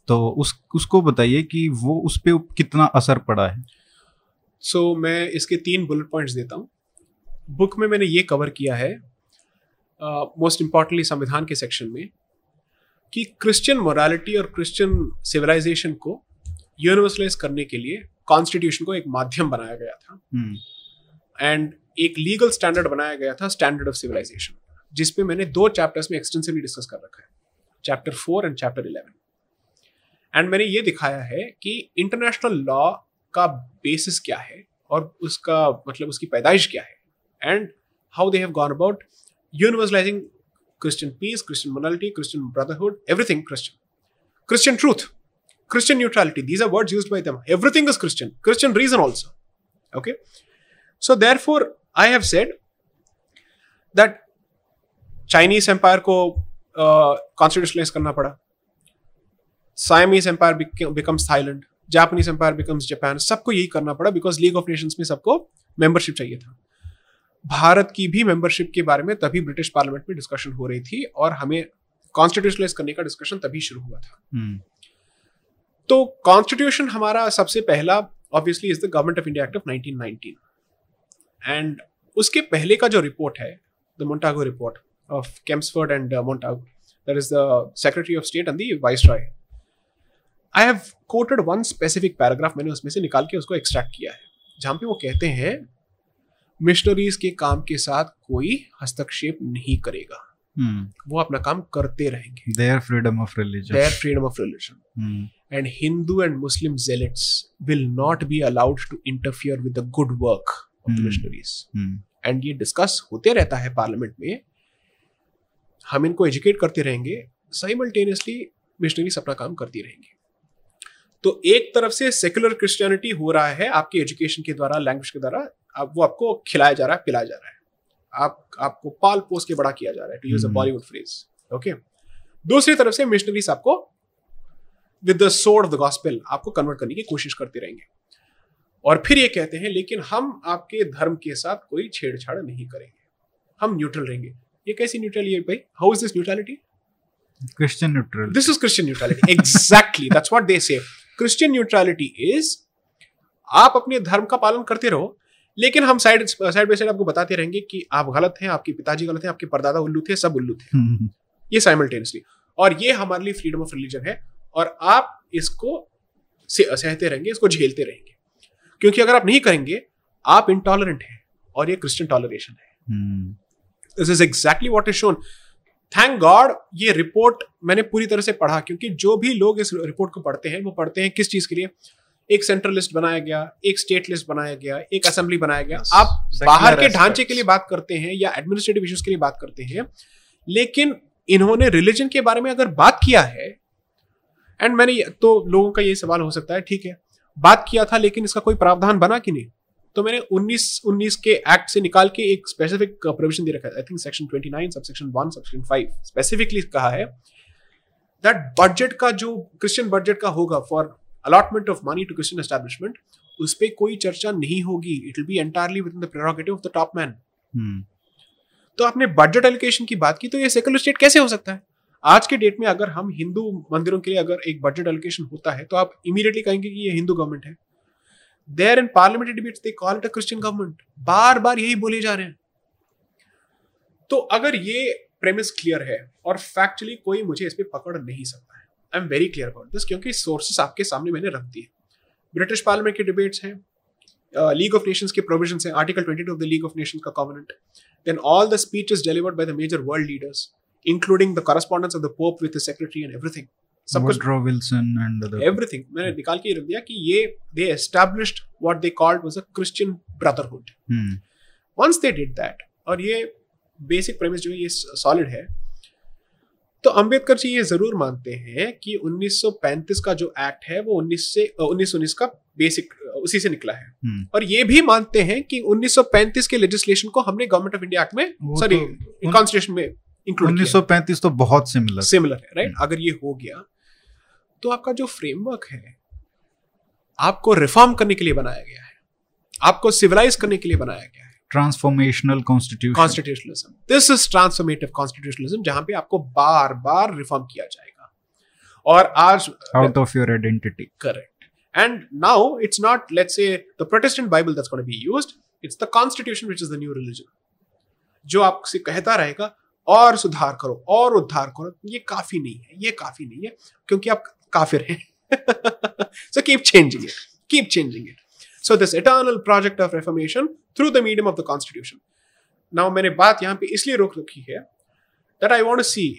तो उस उसको बताइए कि वो उस पर कितना असर पड़ा है। सो so, मैं इसके तीन बुलेट पॉइंट्स देता हूँ। बुक में मैंने ये कवर किया है मोस्ट uh, इम्पॉर्टेंटली संविधान के सेक्शन में कि क्रिश्चियन मोरालिटी और क्रिश्चियन सिविलाइजेशन को यूनिवर्सलाइज करने के लिए कॉन्स्टिट्यूशन को एक माध्यम बनाया गया था। And hmm. एक लीगल स्टैंडर्ड बनाया गया था स्टैंडर्ड ऑफ़ सिविलाइजेशन जिसपे मैंने दो चैप्टर्स में एक्सटेंसिवली डिस्कस कर रखा है chapter four and chapter eleven and मैंने ये दिखाया है कि इंटरनेशनल लॉ का बेसिस क्या है और उसका मतलब उसकी पैदाइश क्या है and how they have gone about universalising Christian peace Christian morality Christian brotherhood everything Christian Christian truth Christian neutrality. These are words used by them. Everything is Christian. Christian reason also. Okay. So therefore, I have said that Chinese empire को constitutionalise करना पड़ा। Siamese empire becomes Thailand Japanese empire becomes Japan सबको यही करना पड़ा because league of Nations में सबको membership चाहिए था। भारत की भी मेंबरशिप के बारे में तभी ब्रिटिश पार्लियामेंट में डिस्कशन हो रही थी और हमें कॉन्स्टिट्यूशनलाइज करने का डिस्कशन तभी शुरू हुआ था। hmm. तो कॉन्स्टिट्यूशन हमारा सबसे पहला obviously is the government of India act of 1919 and उसके पहले का जो रिपोर्ट है the Montagu report of Chelmsford and Montagu that is the secretary of state and the viceroy I have quoted one specific paragraph मैंने उसमें से निकाल के उसको एक्सट्रैक्ट किया है जहाँ पे वो कहते हैं मिशनरीज के काम के साथ कोई हस्तक्षेप नहीं करेगा hmm. वो अपना काम करते रहेंगे their freedom of religion their freedom of religion and Hindu and Muslim zealots will not be allowed to interfere with the good work of the Hmm. missionaries. Hmm. And ये डिस्कस होते रहता है parliament में हम इनको educate करते रहेंगे simultaneously missionaries अपना काम करती रहेंगी। तो एक तरफ़ से सेक्युलर क्रिश्चियनिटी हो रहा है आपकी एजुकेशन के द्वारा लैंग्वेज के द्वारा आप वो आपको खिलाया जा रहा है पिलाया जा रहा है। आप आपको पाल पोस के बड़ा किया जा रहा है to use a. Bollywood phrase okay दूसरी तरफ़ से मिशनरीज आपको with the sword of the gospel आपको कन्वर्ट करने की कोशिश करते रहेंगे। और फिर ये कहते हैं लेकिन हम आपके धर्म के साथ कोई छेड़छाड़ नहीं करेंगे। हम न्यूट्रल रहेंगे। ये कैसी न्यूट्रल है भाई? How is this neutrality Christian neutral this is Christian neutrality exactly that's what they say Christian neutrality is आप अपने धर्म का पालन करते रहो लेकिन हम साइड साइड बाय साइड आपको बताते रहेंगे कि आप गलत हैं आपके पिताजी गलत हैं आपके परदादा उल्लू थे सब उल्लू थे। ये साइमल्टेनियसली और ये हमारे लिए फ्रीडम ऑफ़ रिलीजन है और आप इसको से- सहते रहेंगे इसको झेलते रहेंगे। क्योंकि अगर आप नहीं करेंगे आप इंटॉलरेंट हैं और ये क्रिश्चियन टॉलरेशन है। This is exactly what is shown thank God ये रिपोर्ट मैंने पूरी तरह से पढ़ा क्योंकि जो भी लोग इस रिपोर्ट को पढ़ते हैं वो पढ़ते हैं किस चीज़ के लिए? एक सेंट्रल लिस्ट बनाया गया एक स्टेट लिस्ट बनाया गया एक असेंबली बनाया गया। Yes. आप Secular बाहर के ढांचे के लिए बात करते हैं या एडमिनिस्ट्रेटिव इश्यूज़ के लिए बात करते हैं लेकिन इन्होंने रिलीजन के बारे में अगर बात किया है एंड मैंने तो लोगों का ये सवाल हो सकता है ठीक है बात किया था लेकिन इसका कोई प्रावधान बना कि नहीं? तो मैंने 19 19 के एक्ट से निकाल के एक स्पेसिफिक प्रोविज़न दे रखा है। I think section 29 sub section 1 section 5 specifically कहा है दैट बजट का जो क्रिश्चियन बजट का होगा for allotment of money to Christian establishment उस पर कोई चर्चा नहीं होगी। It will be entirely within the prerogative of the top man तो आपने बजट एलोकेशन की बात की तो ये सेकुलर स्टेट कैसे हो सकता है? आज के डेट में अगर हम हिंदू मंदिरों के लिए अगर एक बजट एलोकेशन होता है तो आप इमीडिएटली कहेंगे कि ये हिंदू गवर्नमेंट है। There in parliamentary debates they call it a Christian government बार बार यही बोले जा रहे हैं। तो अगर ये प्रेमिस क्लियर है और फैक्चुअली कोई मुझे इस पे पकड़ नहीं सकता है I am very clear about this क्योंकि सोर्सेस आपके सामने मैंने रख दिए। ब्रिटिश पार्लियामेंट के डिबेट्स हैं लीग ऑफ़ नेशंस के प्रोविजंस हैं article 22 of the League of Nations का covenant then all the speeches delivered by the major world leaders, including the correspondence of the Pope with the secretary and everything. सब कुछ and the everything मैंने निकाल के रख दिया कि ये they established what they called was a Christian brotherhood. Hmm. Once they did that और ये बेसिक प्रेमिस जो है ये सॉलिड है तो अंबेडकर जी ये ज़रूर मानते हैं कि 1935 का जो एक्ट है वो 19 से उन्नीस उन्नीस का बेसिक उसी से निकला है Hmm. और ये भी मानते हैं कि 1935 के लेजिस्लेशन को हमने गवर्नमेंट ऑफ़ इंडिया एक्ट में सॉरी तो कॉन्स्टिट्यूशन में इंक्लूड 1935 तो बहुत सिमिलर सिमिलर है राइट हम्म। अगर ये हो गया तो आपका जो फ्रेमवर्क है आपको रिफॉर्म करने के लिए बनाया गया है। आपको सिविलाइज करने के लिए बनाया गया है। Transformational constitution constitutionalism this is transformative constitutionalism जहाँ पे आपको बार बार रिफॉर्म किया जाएगा। और आज out of your identity and now it's not let's say the protestant bible that's going to be used it's the constitution which is the new religion. जो आपसे कहता रहेगा और सुधार करो और उद्धार करो ये काफ़ी नहीं है ये काफ़ी नहीं है क्योंकि आप काफिर हैं। <laughs> So keep changing it. Keep changing it. So this eternal project of reformation through the medium of the constitution. Now मैंने बात यहाँ पे इसलिए रोक रखी है that I want to see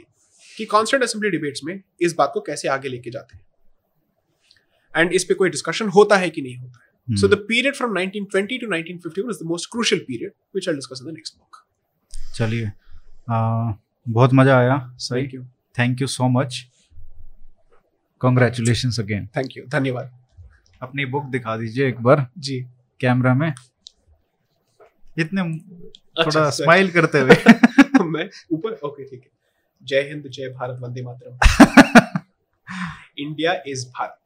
कि कॉन्स्टेंट असेंबली डिबेट्स में इस बात को कैसे आगे लेके जाते हैं। एंड इस पे कोई डिस्कशन होता है कि नहीं होता है। So the period from 1920 to 1951 is the most crucial period which I discuss in the next book चलिए बहुत मज़ा आया सही। Thank you so much congratulation again thank you धन्यवाद। अपनी बुक दिखा दीजिए एक बार। जी। कैमरा में। इतने अच्छा, थोड़ा स्माइल करते हुए। <laughs> मैं ऊपर ओके ठीक है। जय हिंद जय भारत वंदे मातरम। India is Bharat